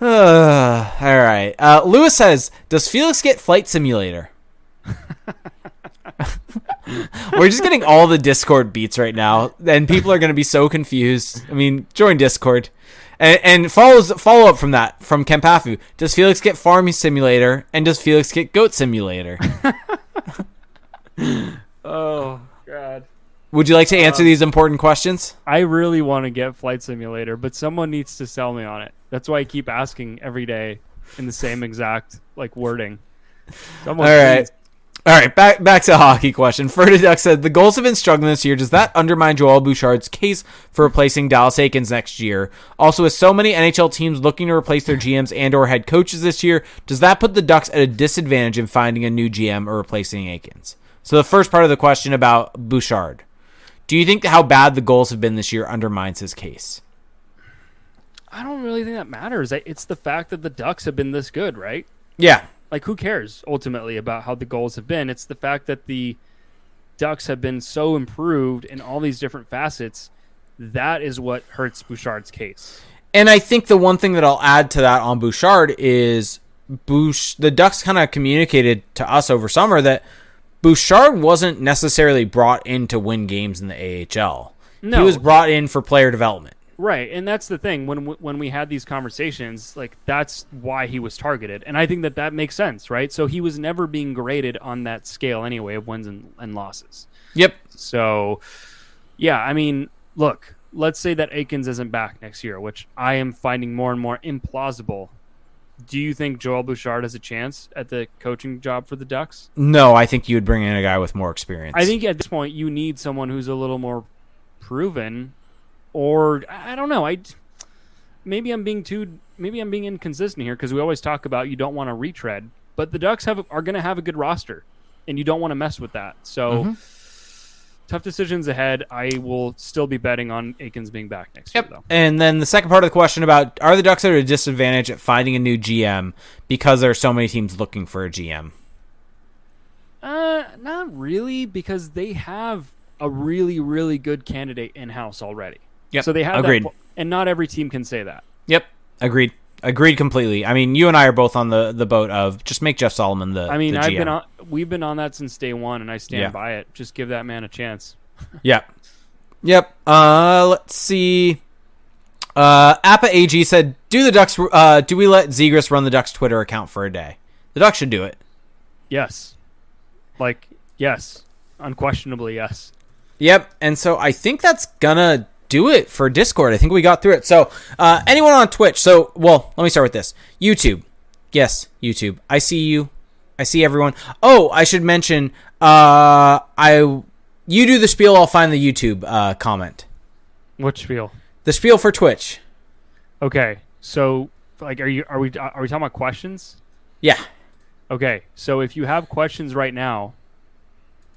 Uh, [SIGHS] all right. Uh, Lewis says, "Does Felix get Flight Simulator?" [LAUGHS] [LAUGHS] We're just getting all the Discord beats right now, and people are going to be so confused. I mean, join Discord, and, and follows follow up from that from Kempafu. Does Felix get Farming Simulator, and does Felix get Goat Simulator? [LAUGHS] Oh God. Would you like to answer um, these important questions? I really want to get Flight Simulator, but someone needs to sell me on it. That's why I keep asking every day in the same exact like wording. Someone All right. All right, back back to hockey question. Ferdy Duck said the Gulls have been struggling this year. Does that undermine Joel Bouchard's case for replacing Dallas Eakins next year? Also, with so many NHL teams looking to replace their GMs and or head coaches this year, does that put the Ducks at a disadvantage in finding a new GM or replacing Eakins? So the first part of the question about Bouchard. Do you think how bad the Gulls have been this year undermines his case? I don't really think that matters. It's the fact that the Ducks have been this good, right? Yeah. Like, who cares ultimately about how the Gulls have been? It's the fact that the Ducks have been so improved in all these different facets. That is what hurts Bouchard's case. And I think the one thing that I'll add to that on Bouchard is Bouch the Ducks kind of communicated to us over summer that Bouchard wasn't necessarily brought in to win games in the AHL. No. He was brought in for player development. Right, and that's the thing when when we had these conversations, like that's why he was targeted, and I think that that makes sense, right? So he was never being graded on that scale anyway of wins and, and losses. Yep. So, yeah, I mean, look, let's say that Eakins isn't back next year, which I am finding more and more implausible. Do you think Joel Bouchard has a chance at the coaching job for the Ducks? No, I think you would bring in a guy with more experience. I think at this point you need someone who's a little more proven, or I don't know. I maybe I'm being too maybe I'm being inconsistent here because we always talk about you don't want to retread, but the Ducks have are going to have a good roster, and you don't want to mess with that. So. Tough decisions ahead. I will still be betting on Eakins being back next Yep. year, though. And then the second part of the question about are the Ducks at a disadvantage at finding a new GM because there are so many teams looking for a GM? Uh, not really, because they have a really, really good candidate in house already. Yep, So they have agreed. That, and not every team can say that. Yep. Agreed. Agreed completely. I mean, you and I are both on the, the boat of just make Jeff Solomon the. I mean, the I've GM. been on. We've been on that since day one, and I stand Yeah. by it. Just give that man a chance. [LAUGHS] Yep. Yep. Uh, let's see. Uh, Appa AG said, "Do the Ducks? Uh, do we let Zegras run the Ducks Twitter account for a day? The Ducks should do it. Yes, like yes, unquestionably yes. Yep. And so I think that's gonna do it for Discord. I think we got through it. So, uh, anyone on Twitch? So, well, let me start with this. YouTube. Yes, YouTube. I see you. I see everyone. Oh, I should mention. Uh, I you do the spiel. I'll find the YouTube uh, comment. What spiel? The spiel for Twitch. Okay, so like, are you are we are we talking about questions? Yeah. Okay, so if you have questions right now,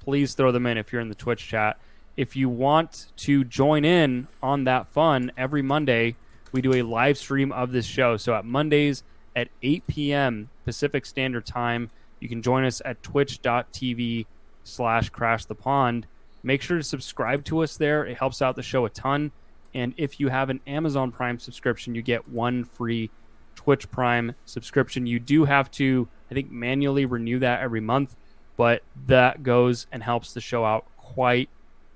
please throw them in if you're in the Twitch chat. If you want to join in on that fun every Monday, we do a live stream of this show. So at Mondays at 8 p.m. Pacific Standard Time, you can join us at twitch.tv slash crash the pond. Make sure to subscribe to us there. It helps out the show a ton. And if you have an Amazon Prime subscription, you get one free Twitch Prime subscription. You do have to, I think, manually renew that every month, but that goes and helps the show out quite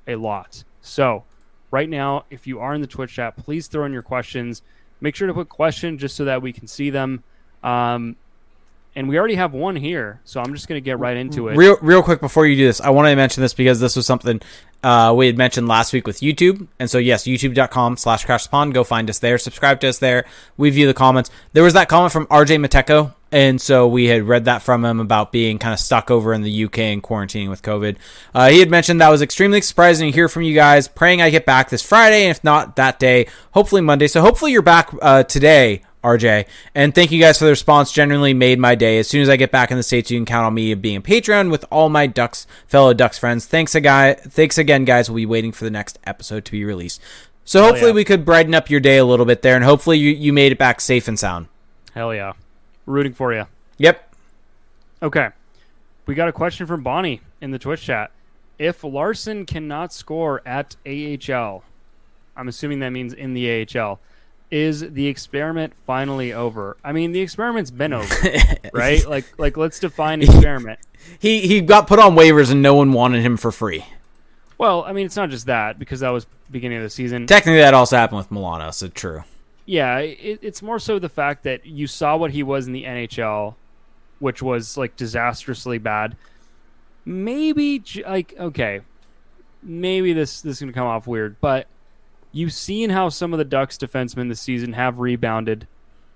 a lot. So, right now, if you are in the Twitch chat, please throw in your questions. Make sure to put question just so that we can see them. Um, and we already have one here, so I'm just going to get right into it. Real, real quick before you do this, I want to mention this because this was something uh, we had mentioned last week with YouTube. And so, yes, youtube.com slash crash pond. Go find us there. Subscribe to us there. We view the comments. There was that comment from RJ Mateko. And so we had read that from him about being kind of stuck over in the UK and quarantining with COVID. Uh, he had mentioned that was extremely surprising to hear from you guys. Praying I get back this Friday, and if not that day, hopefully Monday. So hopefully you're back uh, today RJ. And thank you guys for the response. Genuinely made my day. As soon as I get back in the States, you can count on me being a Patreon with all my Ducks, fellow Ducks friends. Thanks a guy. thanks again, guys. We'll be waiting for the next episode to be released. So Hell hopefully yeah. we could brighten up your day a little bit there, and hopefully you, you made it back safe and sound. Hell yeah. Rooting for you. Yep. Okay. We got a question from Bonnie in the Twitch chat. If Larsson cannot score at AHL, I'm assuming that means in the AHL, is the experiment finally over? I mean, the experiment's been over, [LAUGHS] right? Like like let's define [LAUGHS] experiment. He he got put on waivers and no one wanted him for free. Well, I mean, it's not just that because that was beginning of the season. Technically, that also happened with Milano, so true. Yeah, it, it's more so the fact that you saw what he was in the NHL, which was like disastrously bad. Maybe like okay, maybe this this is gonna come off weird, but you've seen how some of the Ducks defensemen this season have rebounded,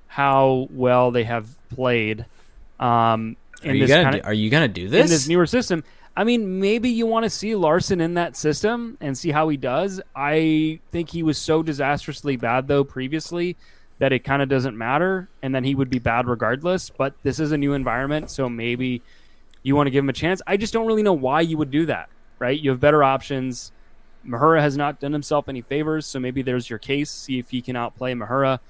how well they have played. Um, Are you this gonna kinda- do, are you gonna do this in this? this newer system. I mean, maybe you want to see Larsson in that system and see how he does. I think he was so disastrously bad though previously that it kind of doesn't matter, and then he would be bad regardless. But this is a new environment, so maybe you want to give him a chance. I just don't really know why you would do that. Right? You have better options. Mahura has not done himself any favors, so maybe there's your case. See if he can outplay Mahura.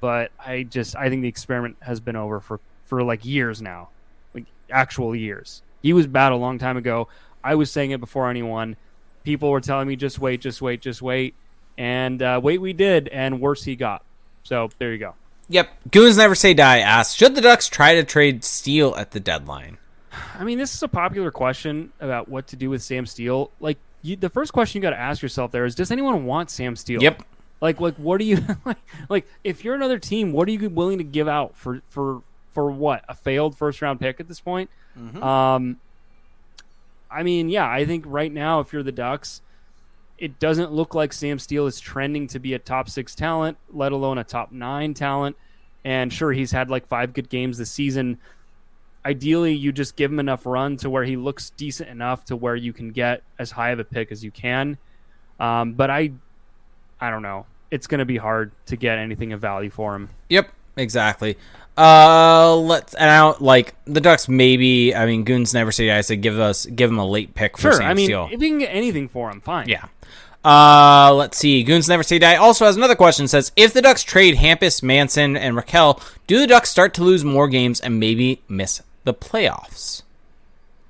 But I just I think the experiment has been over for for like years now, like actual years. He was bad a long time ago. I was saying it before anyone. People were telling me just wait, just wait, just wait, and uh, wait we did, and worse he got. So there you go. yep. Goons never say die. Asks should the Ducks try to trade Steele at the deadline? [SIGHS] I mean, this is a popular question about what to do with Sam Steele. Like you, the first question you got to ask yourself there is, does anyone want Sam Steele? Yep. Like, like, what are you [LAUGHS] like? Like, if you're another team, what are you willing to give out for for for what a failed first round pick at this point? Um, I mean, yeah, I think right now, if you're the Ducks, it doesn't look like Sam Steele is trending to be a top six talent, let alone a top nine talent. And sure, he's had like five good games this season. Ideally, you just give him enough run to where he looks decent enough to where you can get as high of a pick as you can. Um, but I, I don't know. It's going to be hard to get anything of value for him. Yep, exactly. Uh, let's and I don't like the Ducks. Maybe I mean Goons never say die. I said give us give them a late pick for Sure, Sam I mean, Steele. if you can get anything for him, fine. Yeah. Uh, let's see. Goons never say die. Also has another question. It Says if the Ducks trade Hampus, Manson, and Rakell, do the Ducks start to lose more games and maybe miss the playoffs?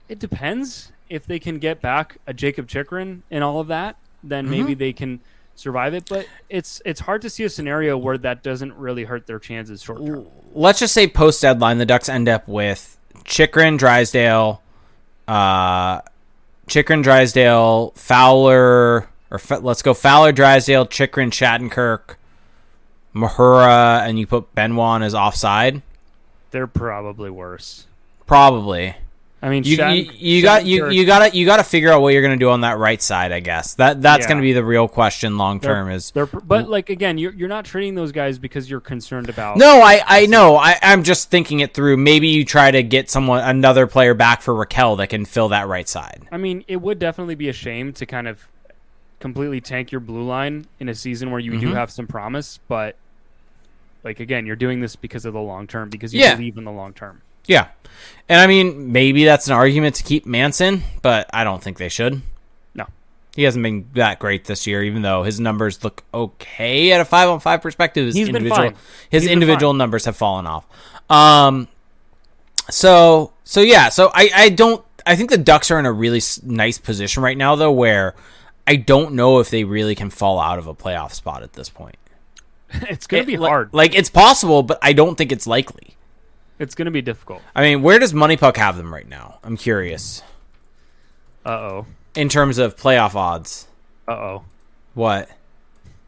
It depends. If they can get back a Jacob Chychrun and all of that, then maybe they can survive it. But it's it's hard to see a scenario where that doesn't really hurt their chances short term. Let's just say post deadline, the Ducks end up with Chychrun, Drysdale, uh, Chychrun, Drysdale, Fowler, or F- let's go Fowler, Drysdale, Chychrun, Shattenkirk, Mahura, and you put Benoit as offside. They're probably worse. Probably. I mean, You, Shatton- you, you got you, you gotta you gotta figure out what you're gonna do on that right side. I guess that that's Yeah. gonna be the real question long term. Is they're, but like again, you're you're not trading those guys because you're concerned about no, I I know. I I'm just thinking it through. Maybe you try to get someone another player back for Rakell that can fill that right side. I mean, it would definitely be a shame to kind of completely tank your blue line in a season where you do Mhm. have some promise, but like again, you're doing this because of the long term because you Yeah. believe in the long term. Yeah. And I mean, maybe that's an argument to keep Manson, but I don't think they should. No. He hasn't been that great this year, even though his numbers look okay at a five on five perspective. His He's individual his He's individual numbers have fallen off. Um so so yeah, so I I don't I think the Ducks are in a really nice position right now though where I don't know if they really can fall out of a playoff spot at this point. [LAUGHS] it's going to be It- like- hard. Like it's possible, but I don't think it's likely. It's going to be difficult. I mean, where does Money Puck have them right now? I'm curious. Uh oh. In terms of playoff odds. Uh oh. What?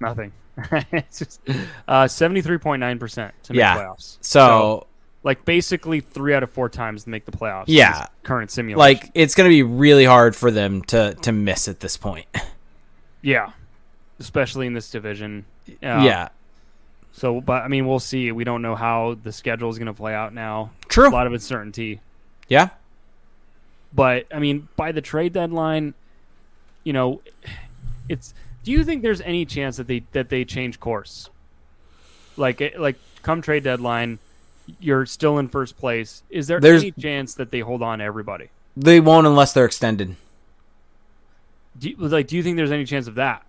Nothing. [LAUGHS] it's just uh, 73.9% to make Yeah. playoffs. So, like basically three out of four times to make the playoffs. Yeah. Current simulation. like it's going to be really hard for them to to miss at this point. [LAUGHS] yeah. Especially in this division. Uh, yeah. So, but I mean, we'll see. We don't know how the schedule is going to play out now. True. A lot of uncertainty. Yeah. But I mean, by the trade deadline, you know, it's. Do you think there's any chance that they that they change course? Like, like come trade deadline, you're still in first place. Is there There's- any chance that they hold on to everybody? They won't unless they're extended. Do you, like, do you think there's any chance of that?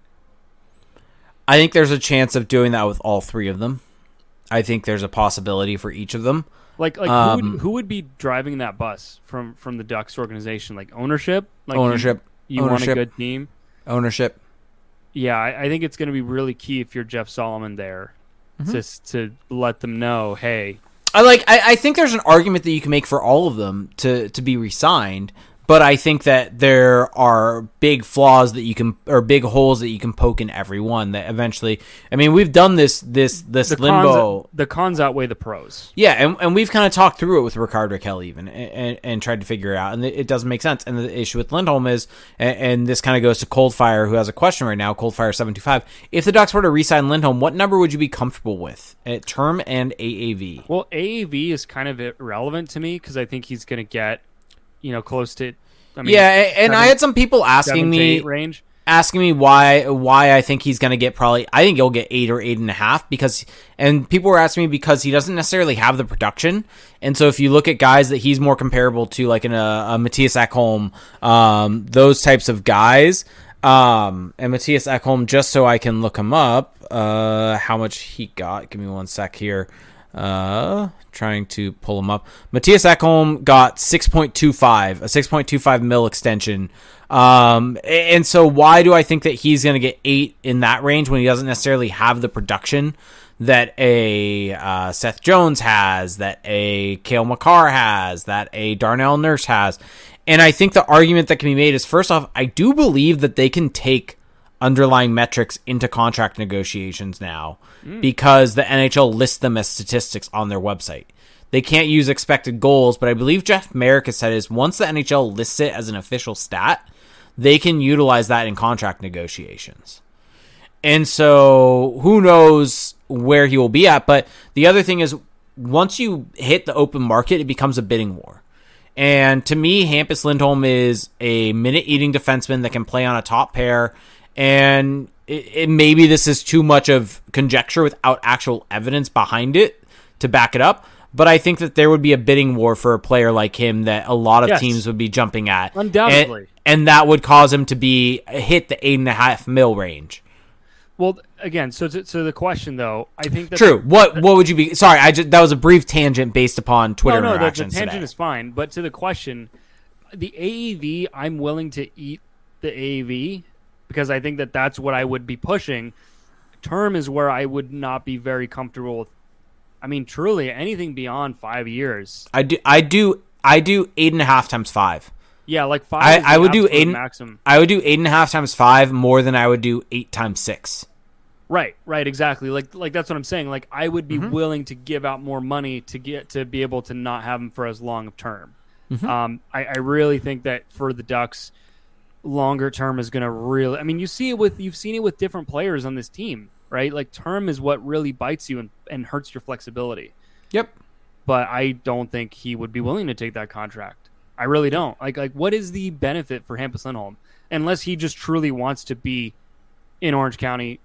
I think there's a chance of doing that with all three of them. I think there's a possibility for each of them. Like, like who, Um, would, who would be driving that bus from from the Ducks organization? Like ownership, like you- ownership, You, want a good team. ownership. Yeah, I, I think it's going to be really key if you're Jeff Solomon there, Mm-hmm. just to let them know, hey, I like. I, I think there's an argument that you can make for all of them to to be re-signed, but I think that there are big flaws that you can or big holes that you can poke in every one. That eventually, I mean, we've done this this this the limbo. cons the cons outweigh the pros. Yeah, and, and we've kind of talked through it with Rickard Rakell even and, and, and tried to figure it out, and it doesn't make sense. And the issue with Lindholm is, and, and this kind of goes to Coldfire, who has a question right now. Coldfire seven two five. If the Ducks were to re-sign Lindholm, what number would you be comfortable with at term and AAV? Well, AAV is kind of irrelevant to me because I think he's going to get, you know, close to. I mean, yeah, and I had some people asking me range. asking me why why I think he's going to get probably I think he'll get eight or eight and a half because and people were asking me because he doesn't necessarily have the production and so if you look at guys that he's more comparable to like in a, a Mattias Ekholm um, those types of guys um, and Mattias Ekholm just so I can look him up uh, how much he got give me one sec here uh, trying to pull him up. Mattias Ekholm got 6.25, a 6.25 mil extension. Um, and so why do I think that he's going to get eight in that range when he doesn't necessarily have the production that a uh, Seth Jones has, that a Cale Makar has, that a Darnell Nurse has? And I think the argument that can be made is first off, I do believe that they can take underlying metrics into contract negotiations now because the NHL lists them as statistics on their website. They can't use expected goals, but I believe Jeff Marek has said is once the NHL lists it as an official stat, they can utilize that in contract negotiations. And so who knows where he will be at, but the other thing is once you hit the open market, it becomes a bidding war. And to me, Hampus Lindholm is a minute eating defenseman that can play on a top pair. And it, it, maybe this is too much of conjecture without actual evidence behind it to back it up. But I think that there would be a bidding war for a player like him that a lot of Yes. teams would be jumping at. Undoubtedly. And, and that would cause him to be hit the eight and a half mil range. Well, again, so to, so the question though, I think that True. What what would you be? Sorry, I just that was a brief tangent based upon Twitter no, no, the, the tangent today. is fine. But to the question, the AAV, I'm willing to eat the AAV because I think that that's what I would be pushing. Term is where I would not be very comfortable with. I mean, truly, anything beyond five years. I do. I do. I do eight and a half times five. Yeah, like five. I- I would do eight maximum. I would do eight and a half times five more than I would do eight times six. Right, right, exactly. Like, like that's what I'm saying. Like, I would be Mm-hmm. willing to give out more money to get to be able to not have him for as long of term. Mm-hmm. Um, I, I really think that for the Ducks, longer term is going to really. I mean, you see it with you've seen it with different players on this team, right? Like, term is what really bites you and, and hurts your flexibility. Yep. But I don't think he would be willing to take that contract. I really don't. Like, like what is the benefit for Hampus Lindholm unless he just truly wants to be in Orange County,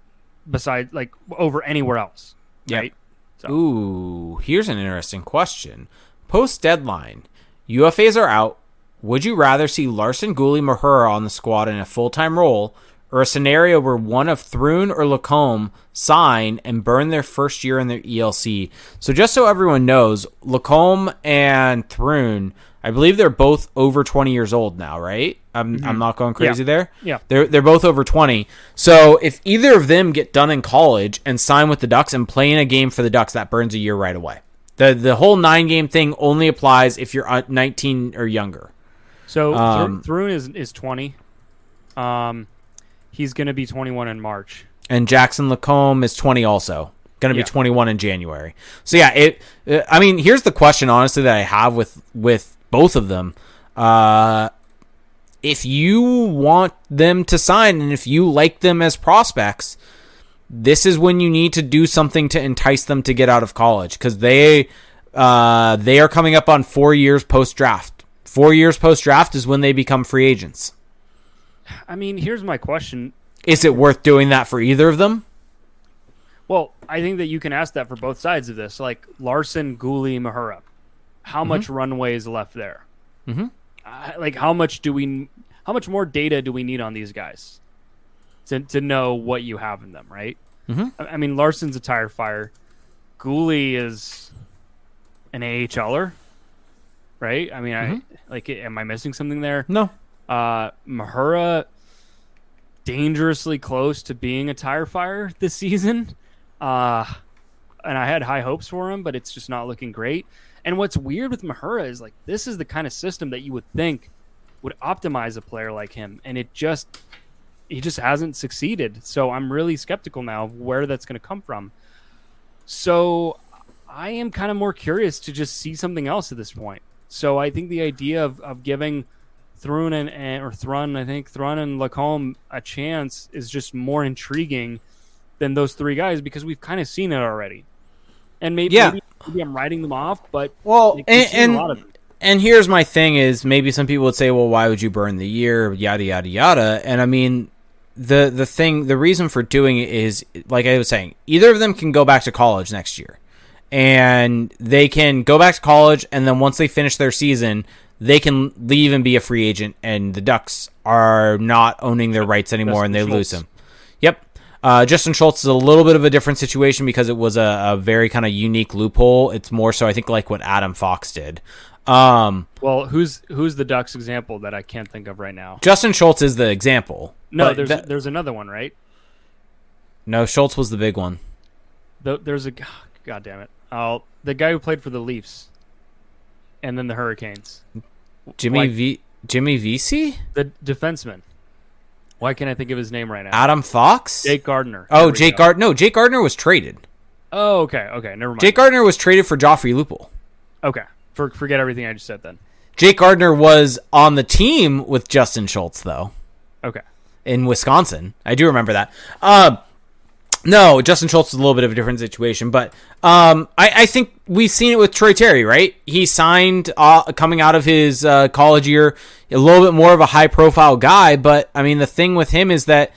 beside like over anywhere else, Yep. right? So- Ooh, here's an interesting question. post deadline, UFAs are out. Would you rather see Larsson, Guhle, Mahura on the squad in a full time role, or a scenario where one of Thrun or Lacombe sign and burn their first year in their ELC? So, just so everyone knows, Lacombe and Thrun, I believe they're both over 20 years old now, right? I'm, I'm not going crazy there. Yeah. They're they're both over 20. So if either of them get done in college and sign with the Ducks and play in a game for the Ducks, that burns a year right away. The the whole 9 game thing only applies if you're uh, 19 or younger. So Um, Thr- Thrun is is twenty. Um, he's going to be twenty one in March. And Jackson Lacombe is 20 also. Going to be 21 in January. So yeah, it uh, I mean, here's the question honestly that I have with with both of them. Uh if you want them to sign and if you like them as prospects, this is when you need to do something to entice them to get out of college because they uh, they are coming up on four years post draft. Four years post draft is when they become free agents. I mean, here's my question. Is it worth doing that for either of them? Well, I think that you can ask that for both sides of this. Like Larsson, Guhle, Mahura, how much runway is left there? Mhm. Uh, like how much do we? How much more data do we need on these guys to to know what you have in them? Right. Mhm. I, I mean, Larsson's a tire fire. Guhle is an AHLer, right? I mean, I like. Am I missing something there? No. Uh, Mahura, dangerously close to being a tire fire this season. Uh, and I had high hopes for him, but it's just not looking great. And what's weird with Mahura is like this is the kind of system that you would think would optimize a player like him, and it just he just hasn't succeeded. So I'm really skeptical now of where that's going to come from. So I am kind of more curious to just see something else at this point. So I think the idea of, of giving Thrun and, and or Thrun, I think Thrun and Lacombe a chance is just more intriguing than those three guys because we've kind of seen it already. And maybe, Yeah. maybe, maybe I'm writing them off, but Well, and, seen a lot of and and here's my thing is maybe some people would say, well, why would you burn the year? Yada yada yada. And I mean, the the thing, the reason for doing it is, like I was saying, either of them can go back to college next year, and they can go back to college, and then once they finish their season, they can leave and be a free agent, and the Ducks are not owning their rights anymore, and they lose him. Yep. Uh, Justin Schultz is a little bit of a different situation because it was a, a very kind of unique loophole. It's more so, I think, like what Adam Fox did. Um, Well, who's who's the Ducks example that I can't think of right now? Justin Schultz is the example. No, there's that- there's another one, right? no Schultz was the big one. The, there's a [SIGHS] God damn it. Oh, the guy who played for the Leafs, and then the Hurricanes. Jimmy Like- v Jimmy Vesey, The defenseman. Why can't I think of his name right now? Adam Fox. Jake Gardiner. oh, Jake. Gardiner. No, Jake Gardiner was traded. Oh, okay, okay, never mind. Jake Gardiner was traded for Joffrey Lupul. Okay, for, forget everything I just said then. Jake Gardiner was on the team with Justin Schultz though Okay, in Wisconsin. I do remember that. Um, no, Justin Schultz is a little bit of a different situation, but um, I, I think we've seen it with Troy Terry, right? He signed uh, coming out of his uh, college year, a little bit more of a high profile guy, but I mean, the thing with him is that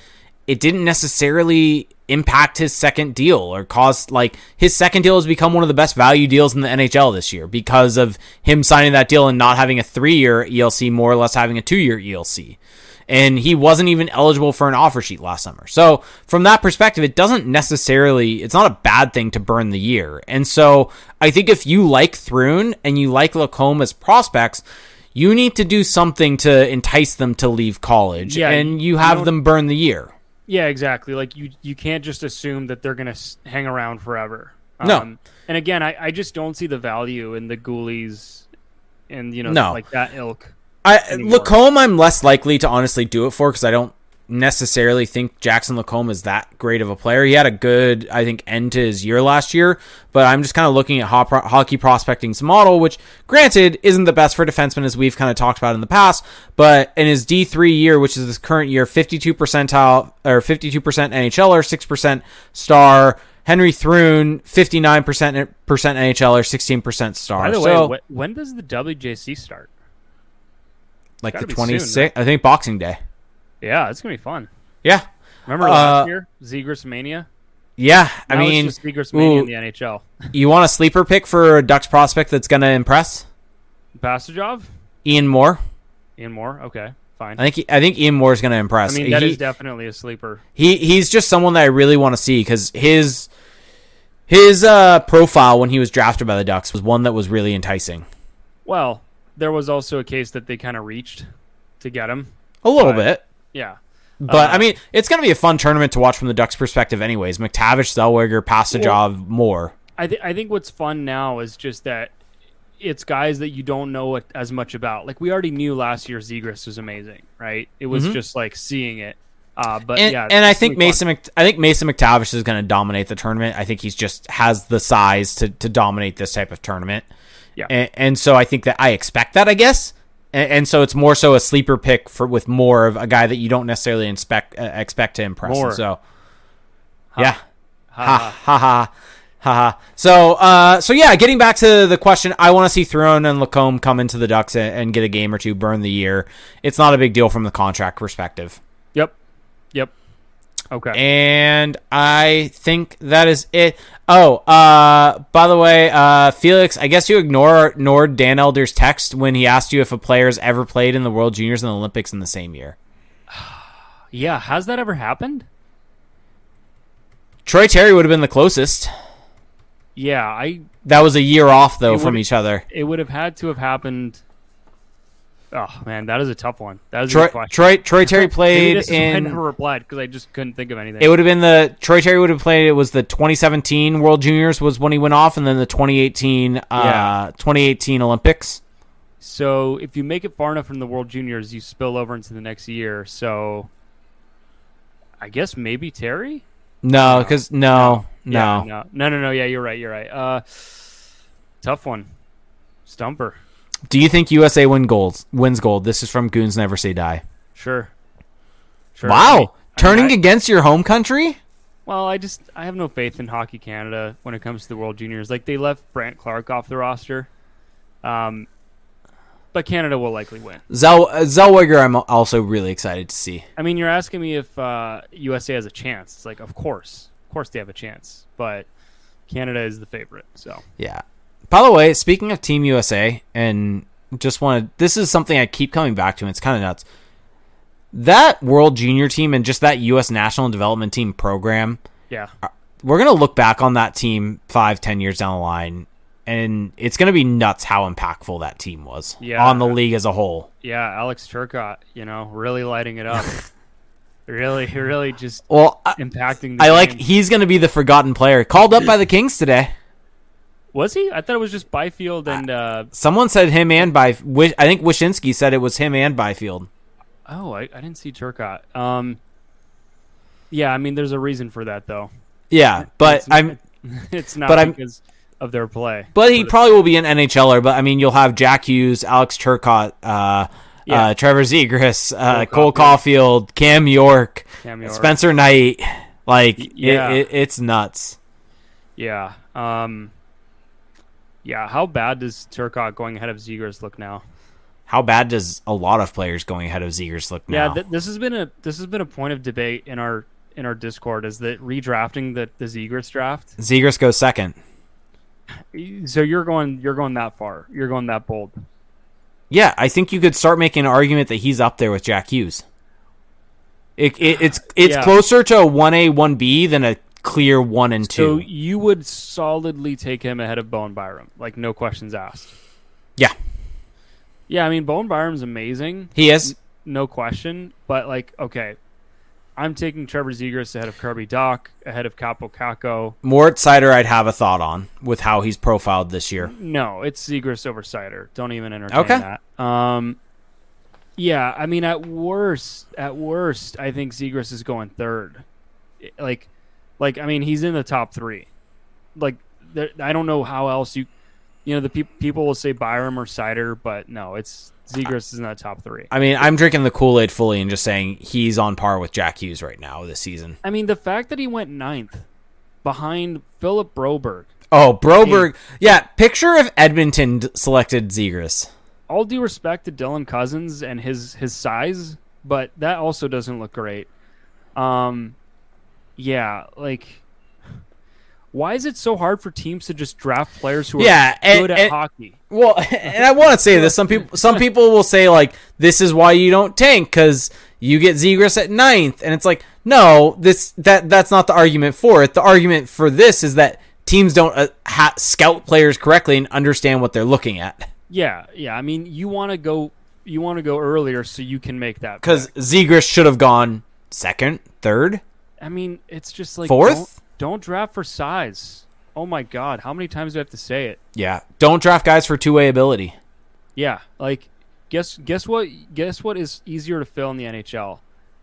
it didn't necessarily impact his second deal or cause like his second deal has become one of the best value deals in the NHL this year because of him signing that deal and not having a three year ELC, more or less having a two year ELC and he wasn't even eligible for an offer sheet last summer. So, from that perspective, it doesn't necessarily it's not a bad thing to burn the year. And so, I think if you like Thrun and you like Lacombe as prospects, you need to do something to entice them to leave college Yeah, and you you have don't- them burn the year. yeah, exactly. Like you, you can't just assume that they're gonna hang around forever. No. Um, and again, I, I just don't see the value in the Ghoulies, and you know, No. like that ilk. I anymore. Lacombe, I'm less likely to honestly do it for because I don't necessarily think Jackson Lacombe is that great of a player. He had a good, I think, end to his year last year, but I'm just kind of looking at ho- hockey prospecting's model, which, granted, isn't the best for defensemen as we've kind of talked about in the past. But in his D3 year, which is this current year, 52 percentile or 52 percent NHLer, six percent star. Henry Thrun, 59 percent percent NHLer, 16 percent star. By the so, way, wh- when does the WJC start? Like the 26th, I think Boxing Day. Yeah, it's gonna be fun. Yeah. Remember Uh, last year, Zegras Mania? Yeah, I Now mean, it's just mania ooh. in the NHL. you want a sleeper pick for a Ducks prospect that's going to impress? Pastujov, Ian Moore. Ian Moore. Okay, fine. I think he, I think Ian Moore is going to impress. I mean, that is he, definitely a sleeper. he he's just someone that I really want to see because his his uh, profile when he was drafted by the Ducks was one that was really enticing. Well, there was also a case that they kind of reached to get him. A little Right. bit. Yeah. But Uh, I mean, it's going to be a fun tournament to watch from the Ducks' perspective, anyways. McTavish, Zellweger, Pastujov, Moore. I th- I think what's fun now is just that it's guys that you don't know it as much about. Like we already knew last year Zegras was amazing, right? It was Mhm. just like seeing it. Uh, but and, yeah, and I think gonna be fun. Mason, Mc, I think Mason McTavish is going to dominate the tournament. I think he's just has the size to, to dominate this type of tournament. Yeah. and, and so I think that I expect that, I guess. And, and so it's more so a sleeper pick for with more of a guy that you don't necessarily inspect uh, expect to impress. More. So, yeah, Ha, ha ha. ha ha ha ha. So, uh, so yeah, getting back to the question, I want to see Thrun and LaCombe come into the Ducks and, and get a game or two, burn the year. It's not a big deal from the contract perspective. Okay. And I think that is it. Oh, uh, by the way, uh, Felix, I guess you ignore ignored Dan Elder's text when he asked you if a player's ever played in the World Juniors and the Olympics in the same year. [SIGHS] yeah. Has that ever happened? Troy Terry would have been the closest. Yeah. I. That was a year off though from each other. It would have had to have happened. Oh man, that is a tough one. That is a Troy, good question. Troy, Troy Terry [LAUGHS] played this is I never replied because I just couldn't think of anything. It would have been the Troy Terry would have played. It was the 2017 World Juniors was when he went off, and then the 2018 uh, 2018 Olympics. So if you make it far enough from the World Juniors, you spill over into the next year. So I guess maybe Terry. No, No. because no, no, Yeah, no, no, no, no. Yeah, you're right. You're right. Uh, tough one. Stumper. Do you think USA win gold wins gold? This is from Goons Never Say Die. Sure. Sure. Wow, I mean, turning I- against your home country? Well, I just I have no faith in Hockey Canada when it comes to the World Juniors. Like they left Brandt Clarke off the roster. Um, but Canada will likely win. Zell uh, Zellweger, I'm also really excited to see. I mean, you're asking me if uh, USA has a chance. It's like, of course, of course they have a chance, but Canada is the favorite. So Yeah. By the way, speaking of Team USA, and just wanted this is something I keep coming back to, and it's kind of nuts. That World Junior team and just that U.S. National Development Team program, yeah, uh, we're gonna look back on that team five, ten years down the line, and it's gonna be nuts how impactful that team was Yeah. on the league as a whole. yeah, Alex Turcotte, you know, really lighting it up, [LAUGHS] really, really just Well, I, impacting. The I like he's gonna be the forgotten player called up by the Kings today. Was he? I thought it was just Byfield and. Uh, Someone said him and by I think Wyshynski said it was him and Byfield. oh, I, I didn't see Turcotte. Um, yeah, I mean, there's a reason for that though. Yeah, but It's- I'm [LAUGHS] It's not But I'm- because of their play. but he probably will be an NHLer. But I mean, you'll have Jack Hughes, Alex Turcotte, uh, Yeah. uh, Trevor Zegras, uh, Cole Cole Caufield, Cam York, Cam York. Spencer Knight. Like Y- it- it, it's nuts. Yeah. Um, yeah. How bad does Turcotte going ahead of Zegras look now? How bad does a lot of players going ahead of Zegras look now? Yeah, th- this has been a this has been a point of debate in our in our Discord. Is that redrafting the the Zegras draft? Zegras goes second. So you're going you're going that far. You're going that bold. Yeah, I think you could start making an argument that he's up there with Jack Hughes. It, it, it's it's [SIGHS] Yeah. closer to a one A one B than a clear one and So two. you would solidly take him ahead of Bowen Byram, like no questions asked. Yeah. Yeah, I mean Bowen Byram's amazing, he is. no question. But like, okay, I'm taking Trevor Zegras ahead of Kirby Dach, ahead of Kaapo Kakko. Moritz Seider, I'd have a thought on with how he's profiled this year. No, it's Zegras over Seider. Don't even entertain Okay. that. Um, yeah, I mean, at worst, at worst, I think Zegras is going third. Like, like I mean, he's in the top three. Like, there, I don't know how else you, you know, the peop people will say Byram or Seider, but no, it's Zegras is in that top three. I mean, I'm drinking the Kool Aid fully and just saying he's on par with Jack Hughes right now this season. I mean, the fact that he went ninth behind Philip Broberg. Oh, Broberg. Yeah, picture if Edmonton d- selected Zegras. all due respect to Dylan Cozens and his his size, but that also doesn't look great. Um, yeah, like Why is it so hard for teams to just draft players who are Yeah, and- good at and- hockey? Well, [LAUGHS] and I want to say this. Some people, [LAUGHS] some people will say like, "This is why you don't tank because you get Zegras at ninth. and it's like, no, this that that's not the argument for it. The argument for this is that teams don't uh, ha- scout players correctly and understand what they're looking at. Yeah, yeah. I mean, you want to go, you want to go earlier so you can make that. Because. Zegras should have gone second, third, I mean, it's just like fourth. Don't, don't draft for size. Oh my God, how many times do I have to say it? Yeah, don't draft guys for two way ability. Yeah, like guess guess what guess what is easier to fill in the NHL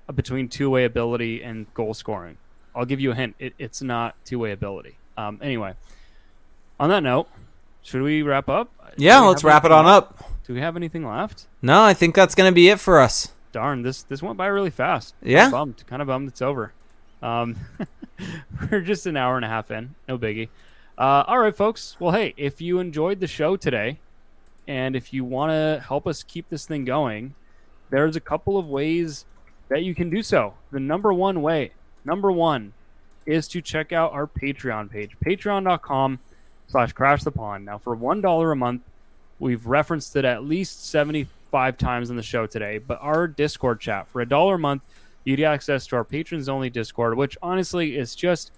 uh, between two way ability and goal scoring. I'll give you a hint. It, it's not two way ability. Um, anyway, on that note, should we wrap up? Yeah, let's wrap it on left? up. Do we have anything left? No, I think that's gonna be it for us. Darn, this this went by really fast. Yeah. Bummed. Kind of bummed it's over. Um, [LAUGHS] we're just an hour and a half in. No biggie. Uh, all right, folks. Well, hey, if you enjoyed the show today, and if you want to help us keep this thing going, there's a couple of ways that you can do so. The number one way, number one, is to check out our Patreon page, patreon.com slash crash the pond. Now, for $1 a month, we've referenced it at least 75 times in the show today, but our Discord chat, for a dollar a month, you get access to our patrons only Discord, which honestly is just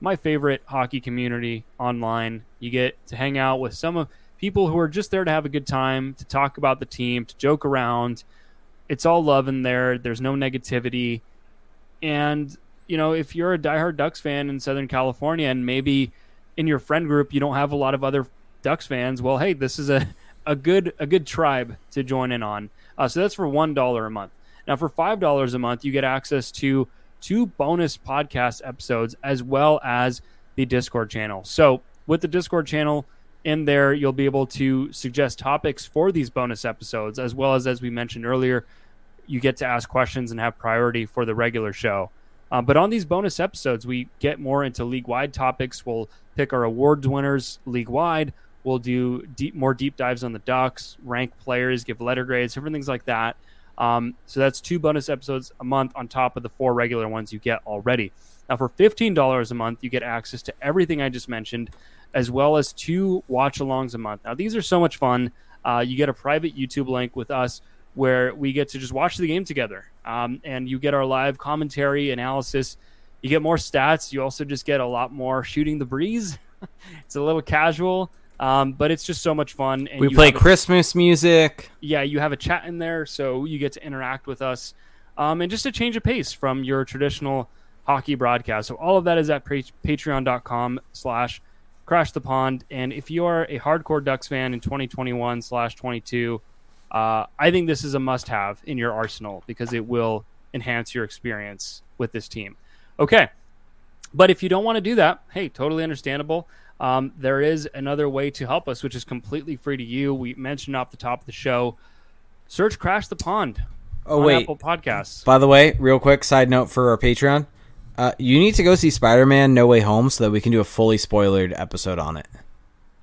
my favorite hockey community online. You get to hang out with some of people who are just there to have a good time, to talk about the team, to joke around. It's all love in there. There's no negativity. And, you know, if you're a diehard Ducks fan in Southern California and maybe in your friend group you don't have a lot of other Ducks fans, well, hey, this is a, a good a good tribe to join in on. Uh, so that's for one dollar a month. Now for five dollars a month, you get access to two bonus podcast episodes as well as the Discord channel. So with the Discord channel in there, you'll be able to suggest topics for these bonus episodes, as well as as we mentioned earlier, you get to ask questions and have priority for the regular show. Uh, but on these bonus episodes, we get more into league wide topics. We'll pick our awards winners league wide. We'll do deep, more deep dives on the Ducks, rank players, give letter grades, different things like that. Um, so that's two bonus episodes a month on top of the four regular ones you get already. Now, for $15 a month, you get access to everything I just mentioned, as well as two watch alongs a month. Now, these are so much fun. Uh, you get a private YouTube link with us where we get to just watch the game together. Um, and you get our live commentary, analysis. You get more stats. You also just get a lot more shooting the breeze. [LAUGHS] it's a little casual, um, but it's just so much fun. And We play a- Christmas music. yeah, you have a chat in there, so you get to interact with us, um, and just a change of pace from your traditional hockey broadcast. So all of that is at pa- patreon.com slash crash the pond. And if you are a hardcore Ducks fan in 2021 slash 22, uh, I think this is a must have in your arsenal because it will enhance your experience with this team. Okay. But if you don't want to do that, hey, totally understandable. Um, there is another way to help us, which is completely free to you. We mentioned off the top of the show. Search Crash the Pond Oh on wait. Apple Podcasts. By the way, real quick side note for our Patreon. Uh, you need to go see Spider-Man: No Way Home so that we can do a fully spoilered episode on it.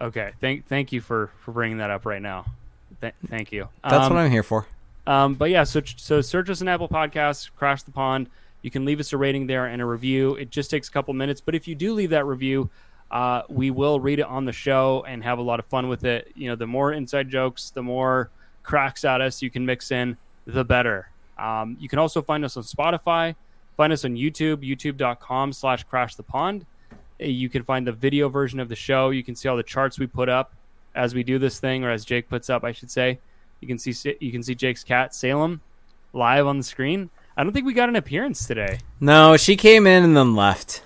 Okay, thank thank you for for bringing that up right now. Th- thank you. That's Um, what I'm here for. Um, but yeah, so so search us on Apple Podcasts, Crash the Pond. You can leave us a rating there and a review. It just takes a couple minutes, but if you do leave that review, uh, we will read it on the show and have a lot of fun with it. You know, the more inside jokes, the more cracks at us you can mix in, the better. Um, you can also find us on Spotify. Find us on YouTube, youtube.com slash crash the pond. Uh, You can find the video version of the show. You can see all the charts we put up as we do this thing, or as Jake puts up, I should say. You can see you can see Jake's cat Salem live on the screen. I don't think we got an appearance today. No, she came in and then left.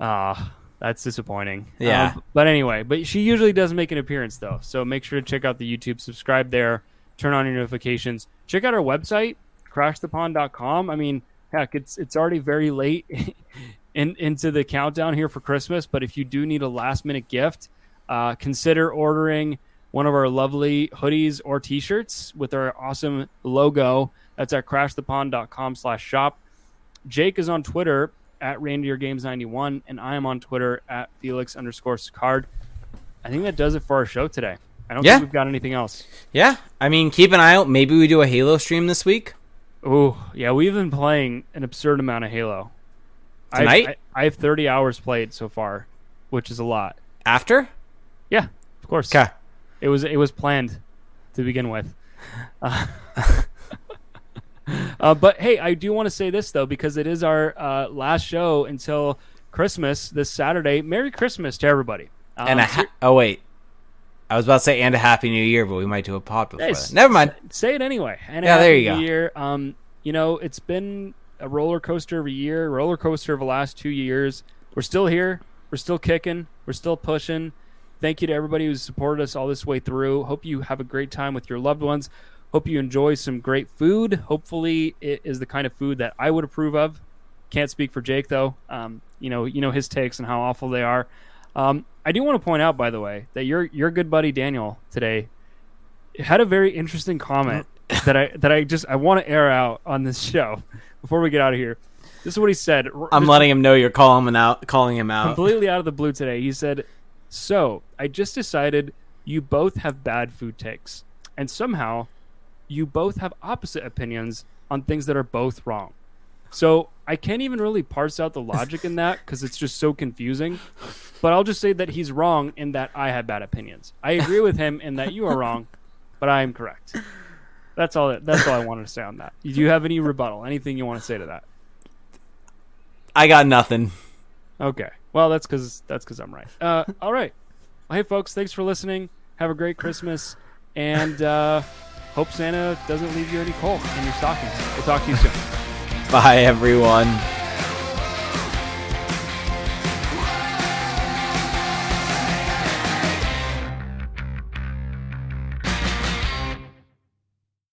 Ah, that's disappointing. Yeah. Um, but anyway, but she usually does make an appearance though. So make sure to check out the YouTube, subscribe there, turn on your notifications. Check out our website, crashthepond.com. I mean, heck, it's it's already very late [LAUGHS] in into the countdown here for Christmas, but if you do need a last minute gift, uh, consider ordering one of our lovely hoodies or t-shirts with our awesome logo. That's at crashthepond.com slash shop. Jake is on Twitter at Reindeer Games 91, and I am on Twitter at Felix underscore Sicard. I think that does it for our show today. I don't Yeah. think we've got anything else. Yeah, I mean, keep an eye out. Maybe we do a Halo stream this week. Oh, yeah, we've been playing an absurd amount of Halo. I- Tonight? I, I have 30 hours played so far. which is a lot. After? Yeah, of course. Okay. It was it was planned to begin with. Uh, [LAUGHS] [LAUGHS] uh, but hey, I do want to say this though because it is our uh, last show until Christmas this Saturday. Merry Christmas to everybody. Um, and a ha- oh wait, I was about to say and a happy new year, but we might do a pop before Hey, that. Never mind. say it anyway. And Yeah, there you go. Year. Um, you know, it's been a roller coaster of a year, roller coaster of the last two years. We're still here. We're still kicking. We're still pushing. Thank you to everybody who's supported us all this way through. Hope you have a great time with your loved ones. Hope you enjoy some great food. Hopefully, it is the kind of food that I would approve of. Can't speak for Jake though. Um, you know, you know his takes and how awful they are. Um, I do want to point out, by the way, that your your good buddy Daniel today had a very interesting comment [COUGHS] that I that I just I want to air out on this show before we get out of here. This is what he said. I'm letting him know you're calling him out. Calling him out. completely out of the blue today. He said, "So I just decided you both have bad food takes, and somehow you both have opposite opinions on things that are both wrong." So I can't even really parse out the logic in that because it's just so confusing. But I'll just say that he's wrong in that I have bad opinions. I agree with him in that you are wrong, but I am correct. That's all. That's all I wanted to say on that. Do you have any rebuttal? Anything you want to say to that? I got nothing. Okay. Well, that's because that's because I'm right. Uh, all right. Well, hey, folks. Thanks for listening. Have a great Christmas, and uh, hope Santa doesn't leave you any coal in your stockings. We'll talk to you soon. [LAUGHS] Bye, everyone.